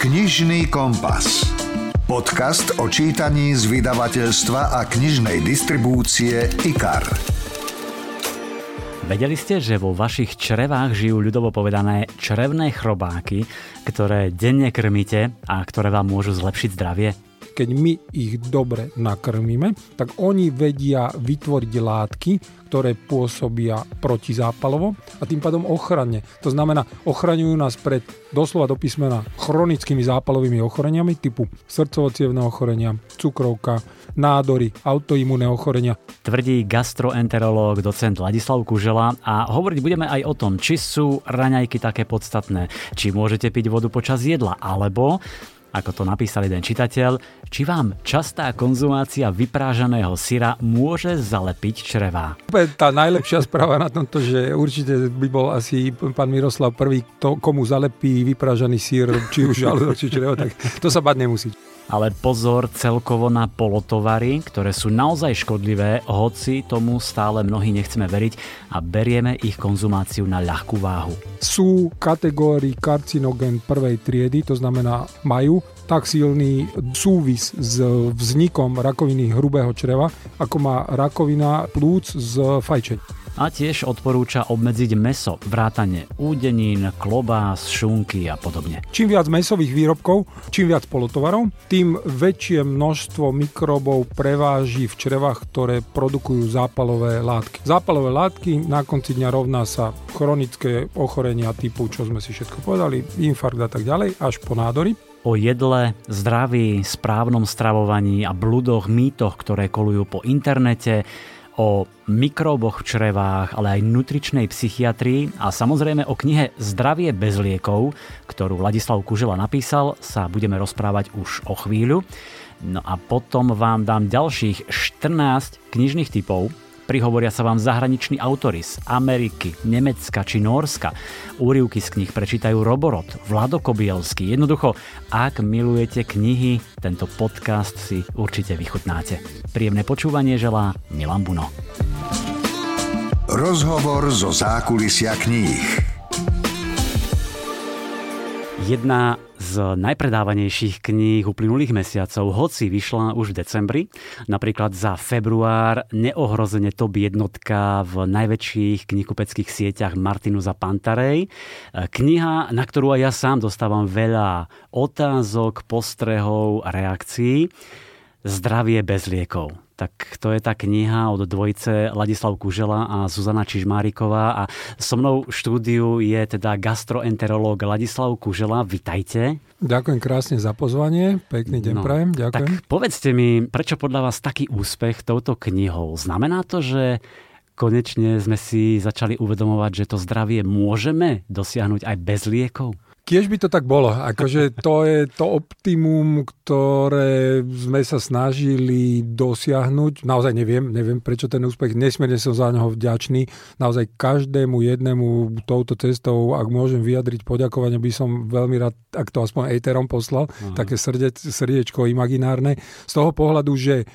Knižný kompas. Podcast o čítaní z vydavateľstva a knižnej distribúcie IKAR. Vedeli ste, že vo vašich črevách žijú ľudovo povedané črevné chrobáky, ktoré denne krmíte a ktoré vám môžu zlepšiť zdravie? Keď my ich dobre nakrmíme, tak oni vedia vytvoriť látky, ktoré pôsobia protizápalovo a tým pádom ochranne. To znamená, ochraňujú nás pred doslova do písmena chronickými zápalovými ochoreniami typu srdcovo ochorenia, cukrovka, nádory, autoimmunné ochorenia. Tvrdí gastroenterológ docent Ladislav Kužela a hovoriť budeme aj o tom, či sú raňajky také podstatné, či môžete piť vodu počas jedla, alebo ako to napísal jeden čitateľ, či vám častá konzumácia vyprážaného syra môže zalepiť črevá. Tá najlepšia správa na tomto, že určite by bol asi pán Miroslav prvý, to, komu zalepí vyprážaný sír, či už žalúdok, či črevo, tak to sa bať nemusí. Ale pozor celkovo na polotovary, ktoré sú naozaj škodlivé, hoci tomu stále mnohí nechceme veriť a berieme ich konzumáciu na ľahkú váhu. Sú kategórii karcinogen prvej triedy, to znamená majú tak silný súvis s vznikom rakoviny hrubého čreva, ako má rakovina plúc z fajčeň a tiež odporúča obmedziť meso, vrátane údenín, klobás, šunky a podobne. Čím viac mesových výrobkov, čím viac polotovarov, tým väčšie množstvo mikrobov preváži v črevách, ktoré produkujú zápalové látky. Zápalové látky na konci dňa rovná sa chronické ochorenia typu, čo sme si všetko povedali, infarkt a tak ďalej, až po nádory o jedle, zdraví, správnom stravovaní a bludoch, mýtoch, ktoré kolujú po internete, o mikroboch v črevách, ale aj nutričnej psychiatrii a samozrejme o knihe Zdravie bez liekov, ktorú Ladislav Kužela napísal, sa budeme rozprávať už o chvíľu. No a potom vám dám ďalších 14 knižných typov, Prihovoria sa vám zahraniční autory z Ameriky, Nemecka či Norska. Úrivky z knih prečítajú Roborod, Vlado Kobielský. Jednoducho, ak milujete knihy, tento podcast si určite vychutnáte. Príjemné počúvanie želá Milan Buno. Rozhovor zo zákulisia kníh. Jedna z najpredávanejších kníh uplynulých mesiacov, hoci vyšla už v decembri, napríklad za február neohrozene top jednotka v najväčších knihkupeckých sieťach Martinus a Pantarej. Kniha, na ktorú aj ja sám dostávam veľa otázok, postrehov reakcií. Zdravie bez liekov tak to je tá kniha od dvojice Ladislav Kužela a Zuzana Čižmáriková a so mnou v štúdiu je teda gastroenterológ Ladislav Kužela. Vitajte. Ďakujem krásne za pozvanie, pekný deň no, prajem, ďakujem. Tak povedzte mi, prečo podľa vás taký úspech touto knihou? Znamená to, že konečne sme si začali uvedomovať, že to zdravie môžeme dosiahnuť aj bez liekov? Tiež by to tak bolo. Akože to je to optimum, ktoré sme sa snažili dosiahnuť. Naozaj neviem, neviem prečo ten úspech. Nesmierne som za neho vďačný. Naozaj každému jednému touto cestou, ak môžem vyjadriť poďakovanie, by som veľmi rád, ak to aspoň Eterom poslal, uh-huh. také srde, srdiečko imaginárne. Z toho pohľadu, že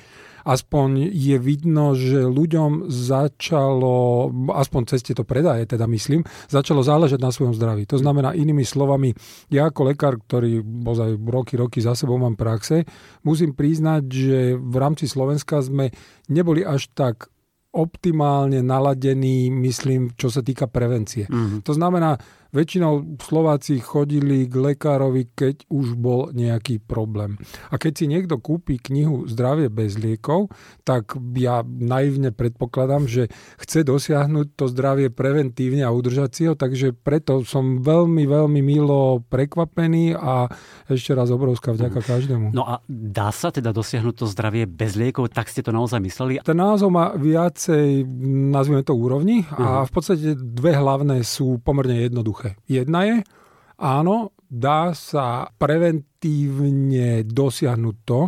aspoň je vidno, že ľuďom začalo, aspoň cez tieto predaje teda myslím, začalo záležať na svojom zdraví. To znamená inými slovami, ja ako lekár, ktorý bozaj roky, roky za sebou mám praxe, musím priznať, že v rámci Slovenska sme neboli až tak optimálne naladení, myslím, čo sa týka prevencie. Mm-hmm. To znamená, Väčšinou Slováci chodili k lekárovi, keď už bol nejaký problém. A keď si niekto kúpi knihu Zdravie bez liekov, tak ja naivne predpokladám, že chce dosiahnuť to zdravie preventívne a udržať si ho, takže preto som veľmi, veľmi milo prekvapený a ešte raz obrovská vďaka každému. No a dá sa teda dosiahnuť to zdravie bez liekov? Tak ste to naozaj mysleli? Ten názov má viacej, nazvime to úrovni a v podstate dve hlavné sú pomerne jednoduché jednoduché. Jedna je, áno, dá sa preventívne dosiahnuť to,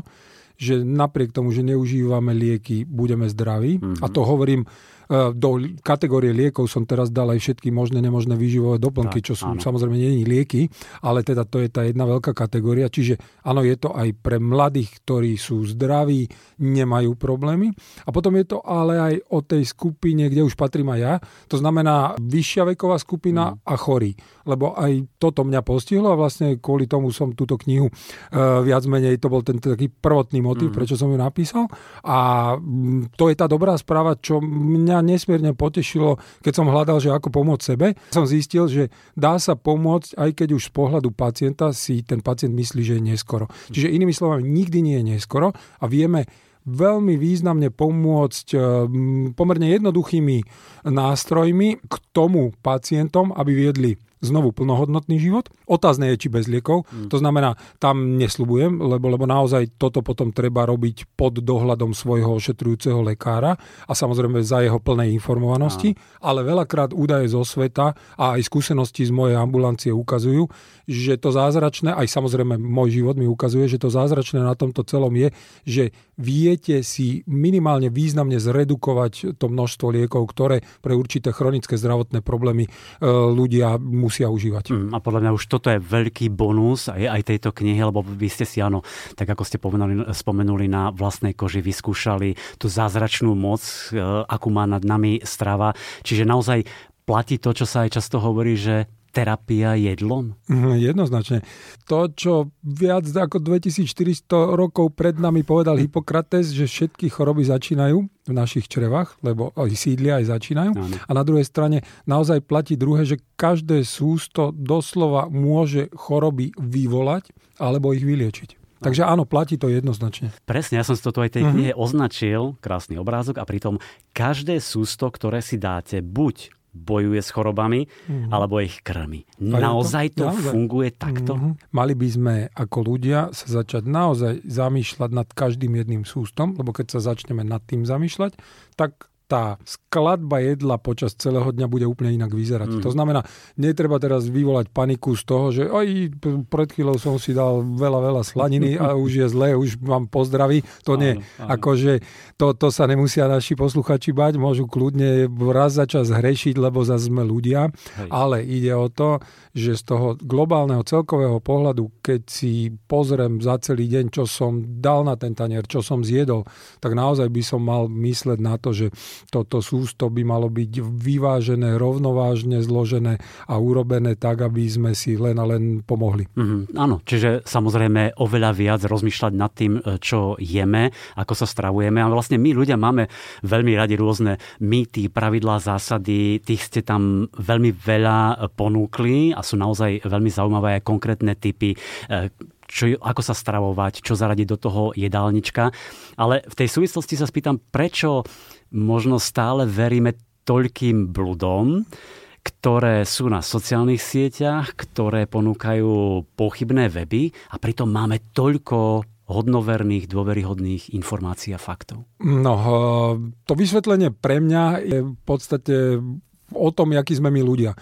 že napriek tomu, že neužívame lieky, budeme zdraví. Mm-hmm. A to hovorím do kategórie liekov som teraz dal aj všetky možné, nemožné výživové doplnky, tak, čo sú áno. samozrejme nie lieky, ale teda to je tá jedna veľká kategória. Čiže áno, je to aj pre mladých, ktorí sú zdraví, nemajú problémy. A potom je to ale aj o tej skupine, kde už patrím aj ja. To znamená vyššia veková skupina mm. a chorí. Lebo aj toto mňa postihlo a vlastne kvôli tomu som túto knihu uh, viac menej, to bol ten taký prvotný motiv, mm. prečo som ju napísal. A to je tá dobrá správa, čo mňa nesmierne potešilo, keď som hľadal, že ako pomôcť sebe. Som zistil, že dá sa pomôcť, aj keď už z pohľadu pacienta si ten pacient myslí, že je neskoro. Čiže inými slovami, nikdy nie je neskoro a vieme veľmi významne pomôcť eh, pomerne jednoduchými nástrojmi k tomu pacientom, aby viedli znovu plnohodnotný život. Otázne je, či bez liekov. Mm. To znamená, tam nesľubujem, lebo, lebo naozaj toto potom treba robiť pod dohľadom svojho ošetrujúceho lekára a samozrejme za jeho plnej informovanosti. Ah. Ale veľakrát údaje zo sveta a aj skúsenosti z mojej ambulancie ukazujú, že to zázračné, aj samozrejme môj život mi ukazuje, že to zázračné na tomto celom je, že viete si minimálne významne zredukovať to množstvo liekov, ktoré pre určité chronické zdravotné problémy e, ľudia musia užívať. Mm, a podľa mňa už toto je veľký bonus aj, aj tejto knihy, lebo vy ste si, áno, tak ako ste povedali, spomenuli, na vlastnej koži vyskúšali tú zázračnú moc, e, akú má nad nami strava. Čiže naozaj platí to, čo sa aj často hovorí, že terapia jedlom? Mhm, jednoznačne. To, čo viac ako 2400 rokov pred nami povedal Hippokrates, že všetky choroby začínajú v našich črevách, lebo aj sídlia aj začínajú. Áno. A na druhej strane naozaj platí druhé, že každé sústo doslova môže choroby vyvolať alebo ich vyliečiť. Takže áno, platí to jednoznačne. Presne, ja som si toto aj tej uh-huh. knihe označil, krásny obrázok, a pritom každé sústo, ktoré si dáte, buď bojuje s chorobami, mm. alebo ich krmi. Naozaj to, naozaj. funguje takto? Mm-hmm. Mali by sme ako ľudia sa začať naozaj zamýšľať nad každým jedným sústom, lebo keď sa začneme nad tým zamýšľať, tak tá skladba jedla počas celého dňa bude úplne inak vyzerať. Mm. To znamená, netreba teraz vyvolať paniku z toho, že aj pred chvíľou som si dal veľa, veľa slaniny a už je zlé, už vám pozdraví. To áno, nie. Áno. Akože to, to sa nemusia naši posluchači bať, môžu kľudne raz za čas hrešiť, lebo zase sme ľudia. Hej. Ale ide o to, že z toho globálneho celkového pohľadu, keď si pozriem za celý deň, čo som dal na ten tanier, čo som zjedol, tak naozaj by som mal mysleť na to, že toto sústo by malo byť vyvážené, rovnovážne zložené a urobené tak, aby sme si len a len pomohli. Mm-hmm, áno, čiže samozrejme oveľa viac rozmýšľať nad tým, e, čo jeme, ako sa stravujeme. A vlastne my ľudia máme veľmi radi rôzne mýty, pravidlá, zásady. Tých ste tam veľmi veľa ponúkli a sú naozaj veľmi zaujímavé aj konkrétne typy e, čo, ako sa stravovať, čo zaradiť do toho jedálnička. Ale v tej súvislosti sa spýtam, prečo možno stále veríme toľkým bludom, ktoré sú na sociálnych sieťach, ktoré ponúkajú pochybné weby a pritom máme toľko hodnoverných, dôveryhodných informácií a faktov? No, eh, to vysvetlenie pre mňa je v podstate o tom, akí sme my ľudia.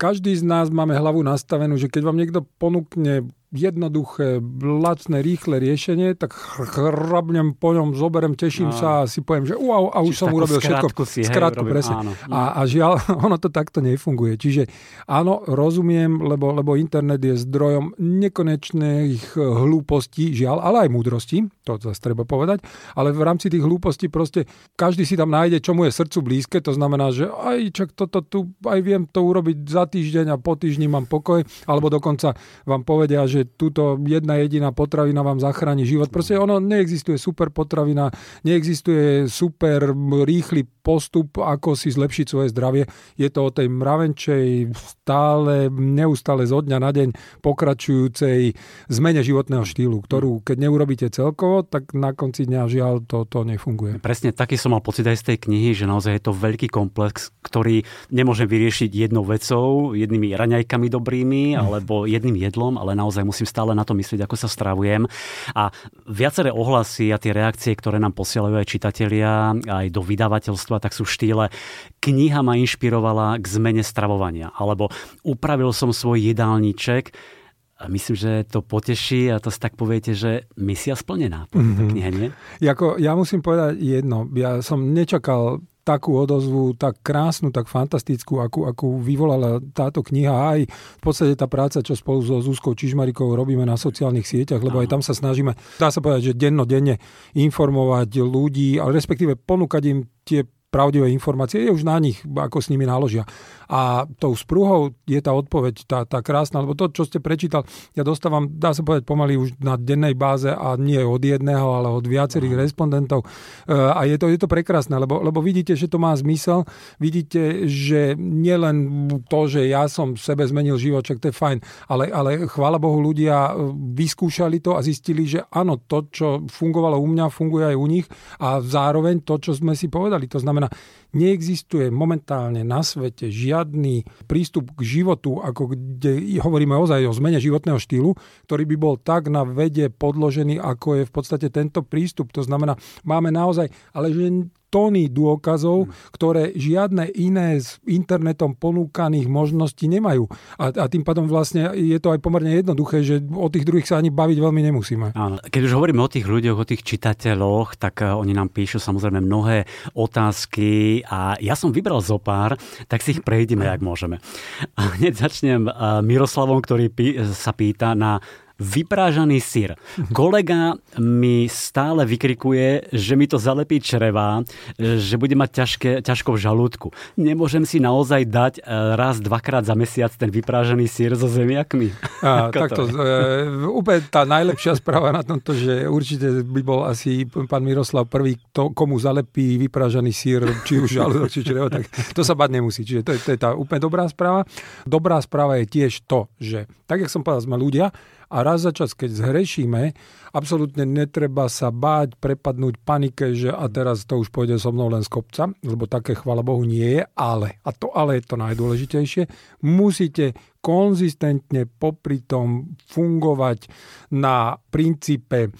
Každý z nás máme hlavu nastavenú, že keď vám niekto ponúkne jednoduché, lacné, rýchle riešenie, tak hrabnem po ňom, zoberem, teším no. sa a si poviem, že wow, a už Čiže som urobil všetko. Si, skrátku, presne. Áno. A, a žiaľ, ono to takto nefunguje. Čiže áno, rozumiem, lebo, lebo internet je zdrojom nekonečných hlúpostí, žiaľ, ale aj múdrosti, to zase treba povedať, ale v rámci tých hlúpostí proste každý si tam nájde, čo mu je srdcu blízke, to znamená, že aj čak toto tu, aj viem to urobiť za týždeň a po týždni mám pokoj, alebo dokonca vám povedia, že túto jedna jediná potravina vám zachráni život. Proste ono neexistuje super potravina, neexistuje super rýchly postup, ako si zlepšiť svoje zdravie. Je to o tej mravenčej, stále, neustále zo dňa na deň pokračujúcej zmene životného štýlu, ktorú keď neurobíte celkovo, tak na konci dňa žiaľ to, to nefunguje. Presne taký som mal pocit aj z tej knihy, že naozaj je to veľký komplex, ktorý nemôžem vyriešiť jednou vecou, jednými raňajkami dobrými, mm. alebo jedným jedlom, ale naozaj musím stále na to myslieť, ako sa stravujem. A viaceré ohlasy a tie reakcie, ktoré nám posielajú aj čitatelia, aj do vydavateľstva, tak sú v štýle kniha ma inšpirovala k zmene stravovania, alebo upravil som svoj jedálniček, a myslím, že to poteší a to si tak poviete, že misia splnená po mm-hmm. knihe, nie? Jako, ja musím povedať jedno. Ja som nečakal takú odozvu, tak krásnu, tak fantastickú, akú, akú vyvolala táto kniha. Aj v podstate tá práca, čo spolu so Zuzkou Čižmarikou robíme na sociálnych sieťach, lebo aj tam sa snažíme, dá sa povedať, že denno, denne informovať ľudí, ale respektíve ponúkať im tie pravdivé informácie, je už na nich, ako s nimi naložia. A tou spruhou je tá odpoveď, tá, tá krásna, lebo to, čo ste prečítal, ja dostávam, dá sa povedať pomaly už na dennej báze a nie od jedného, ale od viacerých Aha. respondentov. E, a je to, je to prekrásne, lebo, lebo vidíte, že to má zmysel, vidíte, že nielen to, že ja som sebe zmenil život, čak to je fajn, ale, ale chvála Bohu ľudia e, vyskúšali to a zistili, že áno, to, čo fungovalo u mňa, funguje aj u nich a zároveň to, čo sme si povedali, to znamená, neexistuje momentálne na svete žiadny prístup k životu, ako kde hovoríme ozaj o zmene životného štýlu, ktorý by bol tak na vede podložený, ako je v podstate tento prístup. To znamená, máme naozaj, ale že tóny dôkazov, hmm. ktoré žiadne iné z internetom ponúkaných možností nemajú. A, a tým pádom vlastne je to aj pomerne jednoduché, že o tých druhých sa ani baviť veľmi nemusíme. Áno. Keď už hovoríme o tých ľuďoch, o tých čitateľoch, tak uh, oni nám píšu samozrejme mnohé otázky a ja som vybral zo pár, tak si ich prejdeme, ak môžeme. A hneď začnem uh, Miroslavom, ktorý pí, sa pýta na vyprážaný syr. Kolega mi stále vykrikuje, že mi to zalepí črevá, že bude mať ťažké, ťažko v žalúdku. Nemôžem si naozaj dať e, raz, dvakrát za mesiac ten vyprážaný sír so zemiakmi? A, takto, to e, úplne tá najlepšia správa na tomto, že určite by bol asi pán Miroslav prvý, to, komu zalepí vyprážaný sír, či už žalúdok, či črevo, tak to sa bať nemusí. Čiže to je, to je tá úplne dobrá správa. Dobrá správa je tiež to, že tak, jak som povedal, sme ľudia a raz za čas, keď zhrešíme, absolútne netreba sa báť, prepadnúť panike, že a teraz to už pôjde so mnou len z kopca, lebo také, chvala Bohu, nie je, ale, a to ale je to najdôležitejšie, musíte konzistentne popri tom fungovať na princípe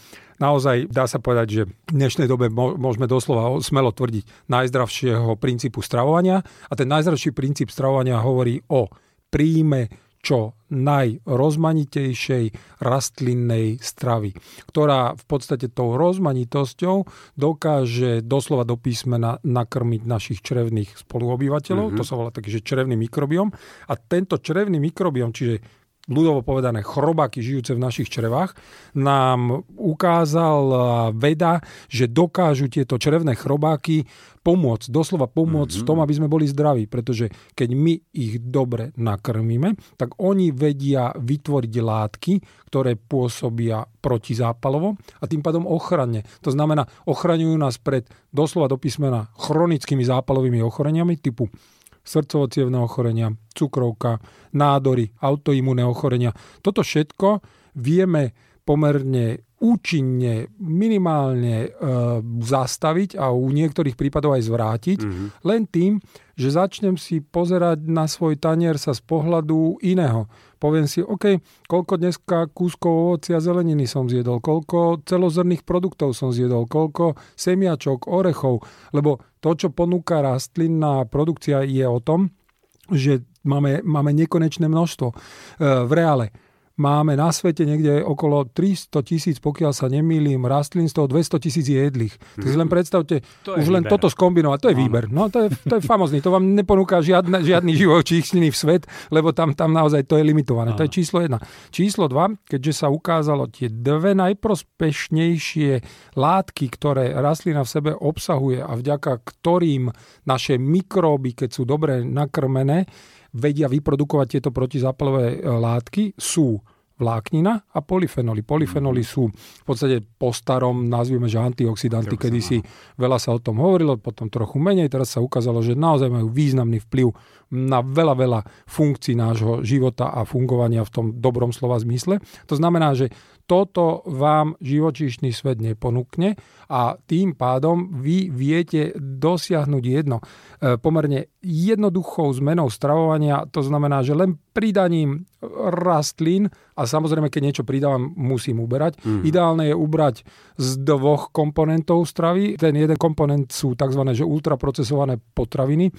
naozaj dá sa povedať, že v dnešnej dobe môžeme doslova smelo tvrdiť najzdravšieho princípu stravovania a ten najzdravší princíp stravovania hovorí o príjme čo najrozmanitejšej rastlinnej stravy, ktorá v podstate tou rozmanitosťou dokáže doslova do písmena nakrmiť našich črevných spoluobyvateľov, mm-hmm. to sa volá takže črevný mikrobiom a tento črevný mikrobiom, čiže ľudovo povedané chrobáky žijúce v našich črevách, nám ukázal veda, že dokážu tieto črevné chrobáky pomôcť, doslova pomôcť mm-hmm. v tom, aby sme boli zdraví, pretože keď my ich dobre nakrmíme, tak oni vedia vytvoriť látky, ktoré pôsobia protizápalovo a tým pádom ochranne. To znamená, ochraňujú nás pred doslova do písmena chronickými zápalovými ochoreniami typu srdcovo ochorenia, cukrovka, nádory, autoimúnne ochorenia. Toto všetko vieme pomerne účinne, minimálne e, zastaviť a u niektorých prípadov aj zvrátiť, mm-hmm. len tým, že začnem si pozerať na svoj tanier sa z pohľadu iného. Poviem si, OK, koľko dneska kúskov ovocia a zeleniny som zjedol, koľko celozrných produktov som zjedol, koľko semiačok, orechov, lebo to, čo ponúka rastlinná produkcia, je o tom, že máme, máme nekonečné množstvo. E, v reále máme na svete niekde okolo 300 tisíc, pokiaľ sa nemýlim, rastlín, z toho 200 tisíc je jedlých. Tak si len mhm. predstavte, to už len toto skombinovať, to je výber. No to je, to je famozný, to vám neponúka žiadne, žiadny živočíšný v svet, lebo tam, tam naozaj to je limitované. To je číslo jedna. Číslo dva, keďže sa ukázalo tie dve najprospešnejšie látky, ktoré rastlina v sebe obsahuje a vďaka ktorým naše mikróby, keď sú dobre nakrmené, vedia vyprodukovať tieto protizápalové e, látky, sú vláknina a polyfenoly. Polyfenoly sú v podstate po starom, nazvime, že antioxidanty, kedy si veľa sa o tom hovorilo, potom trochu menej, teraz sa ukázalo, že naozaj majú významný vplyv na veľa, veľa funkcií nášho života a fungovania v tom dobrom slova zmysle. To znamená, že toto vám živočíšny svet neponúkne a tým pádom vy viete dosiahnuť jedno. E, pomerne jednoduchou zmenou stravovania, to znamená, že len pridaním rastlín a samozrejme, keď niečo pridávam, musím uberať. Mm. Ideálne je ubrať z dvoch komponentov stravy. Ten jeden komponent sú tzv. Že ultraprocesované potraviny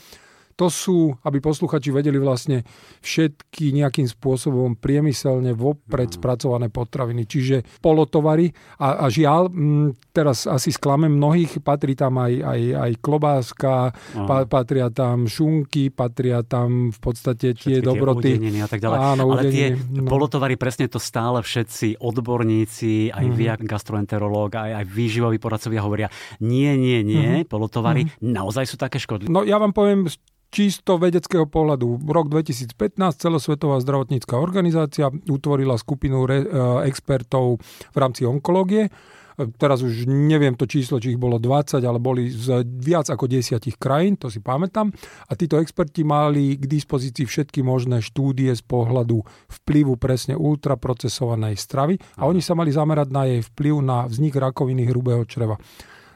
To sú, aby posluchači vedeli vlastne všetky nejakým spôsobom priemyselne vopred mm. spracované potraviny, čiže polotovary a, a žiaľ, m, teraz asi sklamem mnohých, patrí tam aj, aj, aj klobáska, pa, patria tam šunky, patria tam v podstate tie Všetky dobroty. Tie a tak ďalej. Áno, Ale udeniny, tie no. polotovary, presne to stále všetci odborníci, aj mm. vy, gastroenterológ, aj, aj výživoví poradcovia hovoria, nie, nie, nie, mm. polotovary mm. naozaj sú také škodlivé. No ja vám poviem čisto vedeckého pohľadu. Rok 2015 celosvetová zdravotnícká organizácia utvorila skupinu re, e, expertov v rámci onkológie. E, teraz už neviem to číslo, či ich bolo 20, ale boli z viac ako desiatich krajín, to si pamätám. A títo experti mali k dispozícii všetky možné štúdie z pohľadu vplyvu presne ultraprocesovanej stravy a oni sa mali zamerať na jej vplyv na vznik rakoviny hrubého čreva.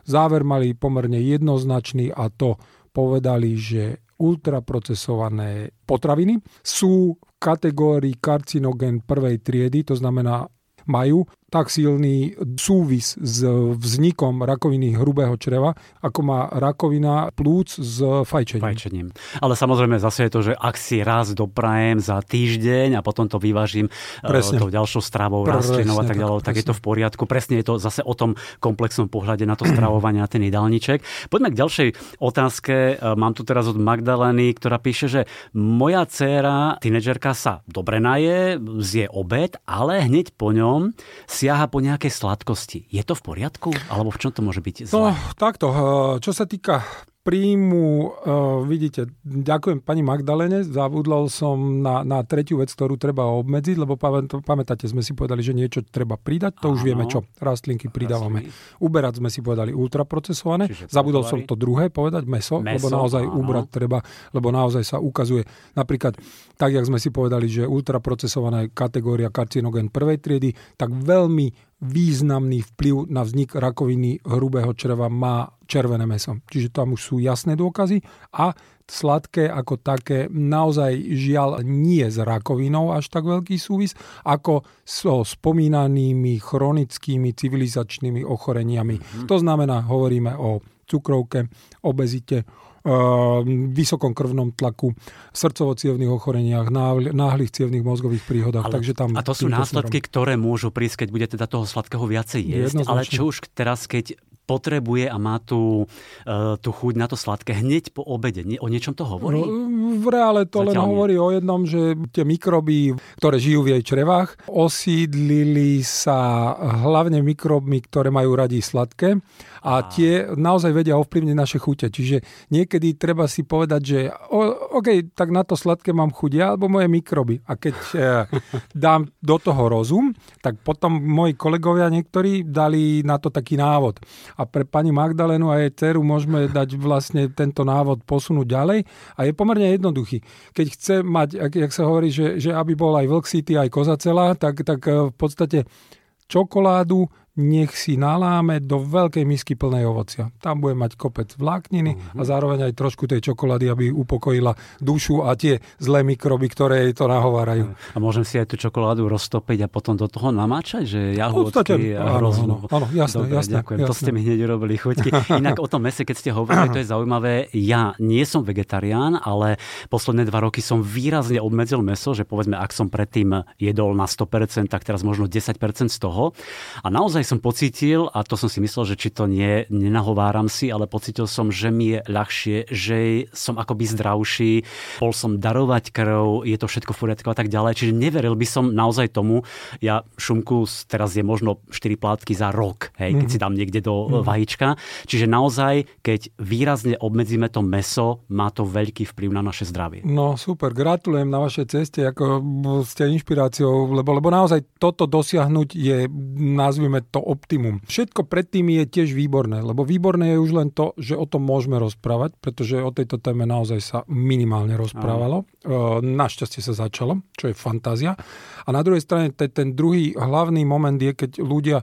Záver mali pomerne jednoznačný a to povedali, že ultraprocesované potraviny sú v kategórii karcinogen prvej triedy, to znamená majú tak silný súvis s vznikom rakoviny hrubého čreva, ako má rakovina plúc s fajčením. fajčením. Ale samozrejme zase je to, že ak si raz doprajem za týždeň a potom to vyvážim e, presne. tou ďalšou stravou, rastlinou a tak ďalej, tak, tak je to v poriadku. Presne je to zase o tom komplexnom pohľade na to stravovanie a ten jedálniček. Poďme k ďalšej otázke. E, mám tu teraz od Magdaleny, ktorá píše, že moja dcéra, tínedžerka sa dobre naje, zje obed, ale hneď po ňom siaha po nejakej sladkosti. Je to v poriadku? Alebo v čom to môže byť zle? No, takto. Čo sa týka príjmu, uh, vidíte, ďakujem pani Magdalene, zabudol som na, na tretiu vec, ktorú treba obmedziť, lebo pamätáte, sme si povedali, že niečo treba pridať, to Áno. už vieme čo, rastlinky pridávame. Uberať sme si povedali ultraprocesované, Čiže zabudol som to druhé povedať, meso, meso lebo naozaj áno. ubrať treba, lebo naozaj sa ukazuje, napríklad, tak jak sme si povedali, že ultraprocesovaná kategória karcinogen prvej triedy, tak veľmi významný vplyv na vznik rakoviny hrubého čreva má červené meso. Čiže tam už sú jasné dôkazy a sladké ako také naozaj žiaľ nie s rakovinou až tak veľký súvis, ako so spomínanými chronickými civilizačnými ochoreniami. Mm-hmm. To znamená, hovoríme o cukrovke, obezite, vysokom krvnom tlaku, srdcovo ochoreniach, náhlych cievných mozgových príhodách. Ale, takže tam a to sú následky, smerom. ktoré môžu prísť, keď bude teda toho sladkého viacej jesť. Ale čo už teraz, keď potrebuje a má tú, uh, tú chuť na to sladké hneď po obede. O niečom to hovorí? No, v reále to Zatiaľ len hovorí nie. o jednom, že tie mikroby, ktoré žijú v jej črevách, osídlili sa hlavne mikrobmi, ktoré majú radi sladké a tie naozaj vedia ovplyvniť naše chute. Čiže niekedy treba si povedať, že o, OK, tak na to sladké mám chuť ja alebo moje mikroby. A keď e, dám do toho rozum, tak potom moji kolegovia niektorí dali na to taký návod. A pre pani Magdalenu a jej dceru môžeme dať vlastne tento návod posunúť ďalej. A je pomerne jednoduchý. Keď chce mať, ak, jak sa hovorí, že, že aby bol aj vlk city, aj koza celá, tak, tak e, v podstate čokoládu nech si naláme do veľkej misky plnej ovocia. Tam bude mať kopec vlákniny uh-huh. a mhm. zároveň aj trošku tej čokolády, aby upokojila dušu a tie zlé mikroby, ktoré jej to nahovárajú. A môžem si aj tú čokoládu roztopiť a potom do toho namáčať, že jahôdky a hroznú. Áno, áno, jasné, Dobre, jasné, ďakujem, jasné. to ste mi hneď urobili chuťky. Inak o tom mese, keď ste hovorili, to je zaujímavé. Ja nie som vegetarián, ale posledné dva roky som výrazne obmedzil meso, že povedzme, ak som predtým jedol na 100%, tak teraz možno 10% z toho. A naozaj som pocítil, a to som si myslel, že či to nie, nenahováram si, ale pocítil som, že mi je ľahšie, že som akoby zdravší, bol som darovať krv, je to všetko v poriadku a tak ďalej. Čiže neveril by som naozaj tomu, ja šumku teraz je možno 4 plátky za rok, hej, keď mm-hmm. si dám niekde do mm-hmm. vajíčka. Čiže naozaj, keď výrazne obmedzíme to meso, má to veľký vplyv na naše zdravie. No super, gratulujem na vašej ceste, ako ste inšpiráciou, lebo, lebo naozaj toto dosiahnuť je, nazvime to to optimum. Všetko predtým je tiež výborné, lebo výborné je už len to, že o tom môžeme rozprávať, pretože o tejto téme naozaj sa minimálne rozprávalo. Aj. E, našťastie sa začalo, čo je fantázia. A na druhej strane ten, ten druhý hlavný moment je, keď ľudia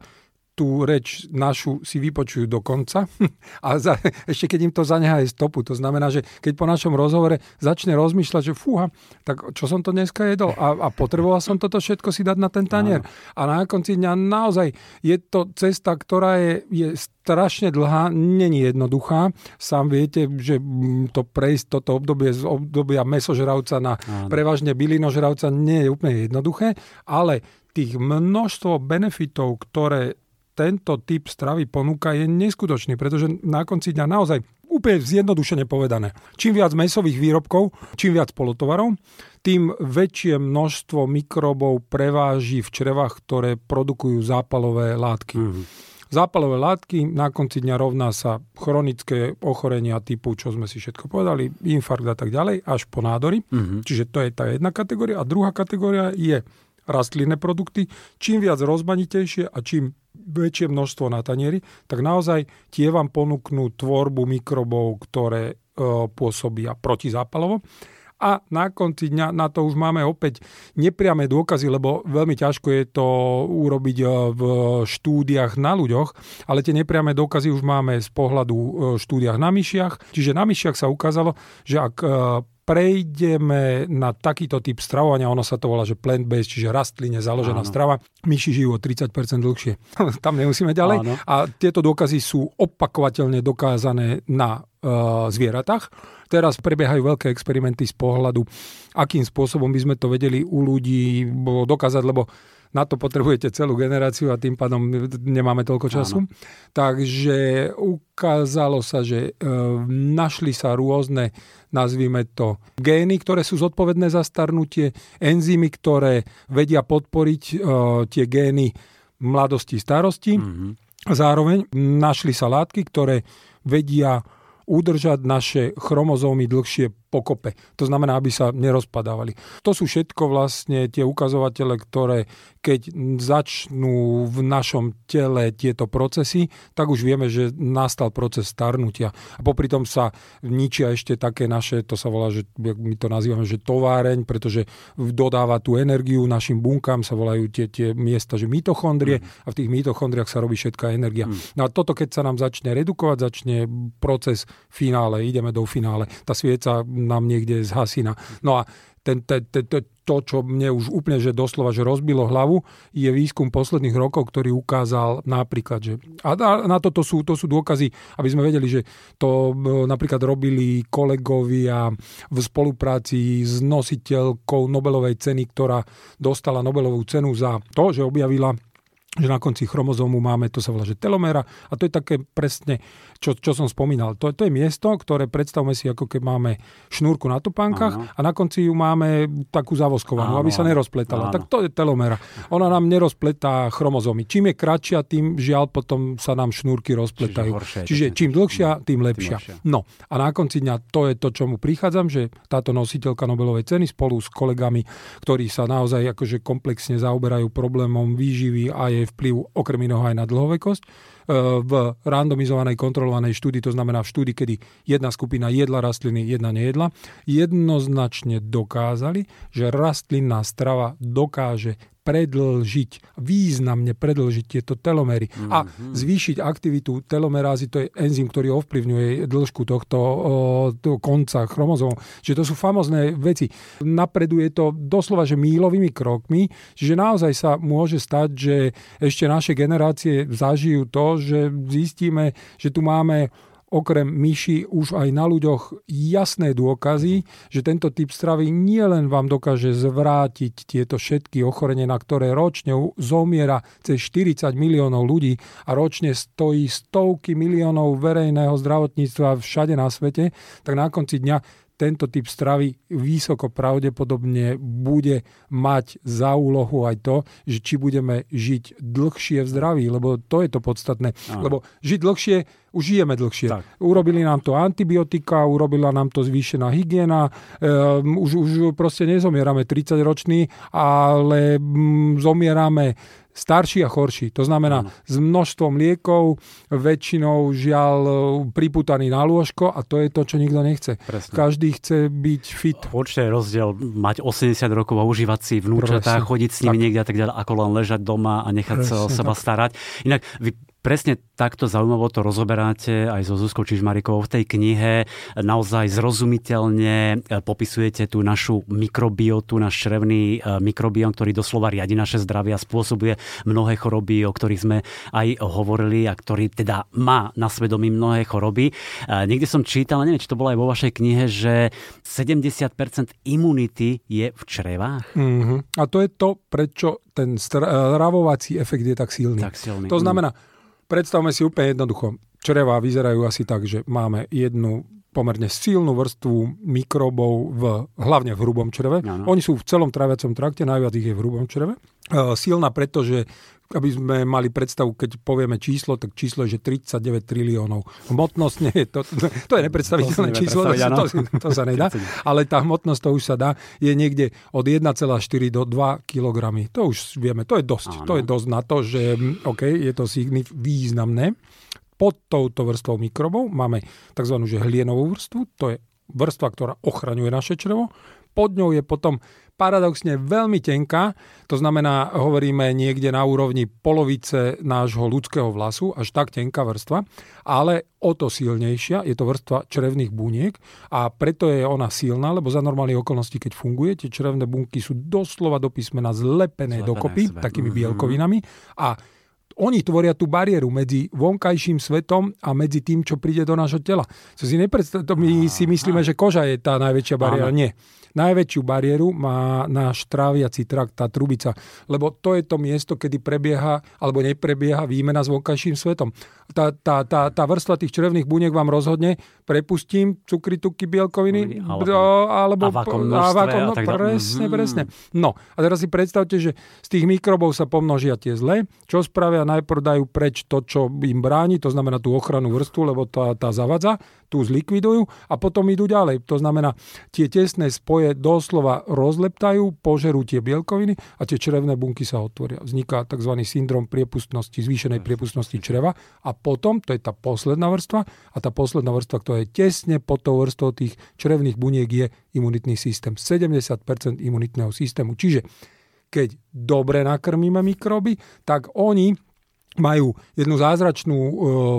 tú reč našu si vypočujú do konca a za, ešte keď im to zanechá aj stopu. To znamená, že keď po našom rozhovore začne rozmýšľať, že fúha, tak čo som to dneska jedol a, a potreboval som toto všetko si dať na ten tanier. A na konci dňa naozaj je to cesta, ktorá je, je strašne dlhá, není jednoduchá. Sám viete, že to prejsť toto obdobie z obdobia mesožravca na Áno. prevažne bylinožravca nie je úplne jednoduché, ale tých množstvo benefitov, ktoré tento typ stravy ponúka, je neskutočný, pretože na konci dňa naozaj úplne zjednodušene povedané. Čím viac mesových výrobkov, čím viac polotovarov, tým väčšie množstvo mikrobov preváži v črevách, ktoré produkujú zápalové látky. Mm-hmm. Zápalové látky na konci dňa rovná sa chronické ochorenia typu, čo sme si všetko povedali, infarkt a tak ďalej, až po nádory. Mm-hmm. Čiže to je tá jedna kategória. A druhá kategória je rastlinné produkty, čím viac rozmanitejšie a čím väčšie množstvo na tanieri, tak naozaj tie vám ponúknú tvorbu mikrobov, ktoré e, pôsobia protizápalovo. A na konci dňa na to už máme opäť nepriame dôkazy, lebo veľmi ťažko je to urobiť e, v štúdiách na ľuďoch, ale tie nepriame dôkazy už máme z pohľadu e, štúdiách na myšiach. Čiže na myšiach sa ukázalo, že ak e, prejdeme na takýto typ stravovania, ono sa to volá, že plant-based, čiže rastline založená Áno. strava, myši žijú o 30% dlhšie. Tam nemusíme ďalej. Áno. A tieto dôkazy sú opakovateľne dokázané na uh, zvieratách. Teraz prebiehajú veľké experimenty z pohľadu, akým spôsobom by sme to vedeli u ľudí dokázať, lebo na to potrebujete celú generáciu a tým pádom nemáme toľko času. Áno. Takže ukázalo sa, že e, našli sa rôzne, nazvime to, gény, ktoré sú zodpovedné za starnutie, enzymy, ktoré vedia podporiť e, tie gény mladosti, starosti. Mm-hmm. Zároveň našli sa látky, ktoré vedia udržať naše chromozómy dlhšie pokope. To znamená, aby sa nerozpadávali. To sú všetko vlastne tie ukazovatele, ktoré keď začnú v našom tele tieto procesy, tak už vieme, že nastal proces starnutia. A popri tom sa ničia ešte také naše, to sa volá, že my to nazývame, že továreň, pretože dodáva tú energiu našim bunkám, sa volajú tie, tie miesta, že mitochondrie mm. a v tých mitochondriách sa robí všetká energia. Mm. No a toto, keď sa nám začne redukovať, začne proces finále, ideme do finále. Tá svieca nám niekde zhasína. No a ten, ten, ten, to, čo mne už úplne že doslova že rozbilo hlavu, je výskum posledných rokov, ktorý ukázal napríklad, že a na toto sú, to sú dôkazy, aby sme vedeli, že to e, napríklad robili kolegovia v spolupráci s nositeľkou Nobelovej ceny, ktorá dostala Nobelovú cenu za to, že objavila že na konci chromozómu máme, to sa volá, že telomera a to je také presne, čo, čo som spomínal. To, to je miesto, ktoré predstavme si, ako keď máme šnúrku na topánkach a na konci ju máme takú zavoskovanú, aby sa nerozpletala. Tak to je telomera. Ona nám nerozpletá chromozómy. Čím je kratšia, tým žiaľ potom sa nám šnúrky rozpletajú. Čiže, horšie, Čiže čím dlhšia, tým lepšia. tým lepšia. No a na konci dňa to je to, čomu prichádzam, že táto nositeľka Nobelovej ceny spolu s kolegami, ktorí sa naozaj akože komplexne zaoberajú problémom výživy a je vplyv okrem iného aj na dlhovekosť v randomizovanej kontrolovanej štúdii, to znamená v štúdii, kedy jedna skupina jedla rastliny, jedna nejedla, jednoznačne dokázali, že rastlinná strava dokáže predlžiť, významne predlžiť tieto telomery mm-hmm. a mhm. zvýšiť aktivitu telomerázy, to je enzym, ktorý ovplyvňuje dĺžku tohto o, konca chromozómov. Čiže to sú famozné veci. Napreduje to doslova, že mílovými krokmi, že naozaj sa môže stať, že ešte naše generácie zažijú to, že zistíme, že tu máme okrem myši už aj na ľuďoch jasné dôkazy, že tento typ stravy nielen vám dokáže zvrátiť tieto všetky ochorenia, na ktoré ročne zomiera cez 40 miliónov ľudí a ročne stojí stovky miliónov verejného zdravotníctva všade na svete, tak na konci dňa tento typ stravy vysoko pravdepodobne bude mať za úlohu aj to, že či budeme žiť dlhšie v zdraví, lebo to je to podstatné. Aha. Lebo žiť dlhšie, už žijeme dlhšie. Tak. Urobili nám to antibiotika, urobila nám to zvýšená hygiena, um, už, už proste nezomierame 30 roční, ale um, zomierame starší a chorší. To znamená ano. s množstvom liekov, väčšinou žiaľ priputaný na lôžko a to je to, čo nikto nechce. Presne. Každý chce byť fit. Určite je rozdiel mať 80 rokov a užívať si vnúčatá, chodiť s nimi tak. niekde a tak ďalej, ako len ležať doma a nechať Presne, sa o seba tak. starať. Inak vy presne takto zaujímavo to rozoberáte aj so Zuzkou Čižmarikovou v tej knihe. Naozaj zrozumiteľne e, popisujete tú našu mikrobiotu, náš črevný e, mikrobiom, ktorý doslova riadi naše zdravie a spôsobuje mnohé choroby, o ktorých sme aj hovorili a ktorý teda má na svedomí mnohé choroby. E, niekde som čítal, neviem, či to bolo aj vo vašej knihe, že 70% imunity je v črevách. Mm-hmm. A to je to, prečo ten stravovací efekt je tak silný. Tak silný. To znamená, mm Predstavme si úplne jednoducho. Čreva vyzerajú asi tak, že máme jednu pomerne silnú vrstvu mikrobov, v, hlavne v hrubom čreve. Ano. Oni sú v celom traviacom trakte, najviac ich je v hrubom čreve. E, silná, pretože aby sme mali predstavu, keď povieme číslo, tak číslo je, že 39 triliónov. Hmotnosť nie je, to, to je nepredstaviteľné to číslo, to, to, to sa nedá, ale tá hmotnosť, to už sa dá, je niekde od 1,4 do 2 kg. To už vieme, to je dosť. Áno. To je dosť na to, že OK, je to signif- významné. Pod touto vrstvou mikrobov máme tzv. Že hlienovú vrstvu, to je vrstva, ktorá ochraňuje naše črevo. Pod ňou je potom paradoxne veľmi tenká, to znamená, hovoríme niekde na úrovni polovice nášho ľudského vlasu, až tak tenká vrstva, ale o to silnejšia, je to vrstva črevných buniek a preto je ona silná, lebo za normálnych okolností, keď funguje, tie črevné bunky sú doslova do písmena zlepené, zlepené dokopy sebe. takými mm-hmm. bielkovinami a oni tvoria tú bariéru medzi vonkajším svetom a medzi tým, čo príde do nášho tela. Co si nepredstav, to my si myslíme, že koža je tá najväčšia bariéra. Nie. Najväčšiu bariéru má náš tráviaci trakt, tá trubica, lebo to je to miesto, kedy prebieha alebo neprebieha výmena s vonkajším svetom. Tá, tá, tá, tá vrstva tých črevných buniek vám rozhodne, prepustím cukry, tuky, bielkoviny, alebo, alebo a no, presne, mm-hmm. presne. No a teraz si predstavte, že z tých mikrobov sa pomnožia tie zlé, čo spravia, najprv dajú preč to, čo im bráni, to znamená tú ochranu vrstvu, lebo tá, tá zavadza, tu zlikvidujú a potom idú ďalej. To znamená, tie tesné spoje doslova rozleptajú, požerú tie bielkoviny a tie črevné bunky sa otvoria. Vzniká tzv. syndrom priepustnosti, zvýšenej priepustnosti čreva a potom, to je tá posledná vrstva a tá posledná vrstva, ktorá je tesne pod tou vrstvou tých črevných buniek je imunitný systém. 70% imunitného systému. Čiže keď dobre nakrmíme mikroby, tak oni majú jednu zázračnú e,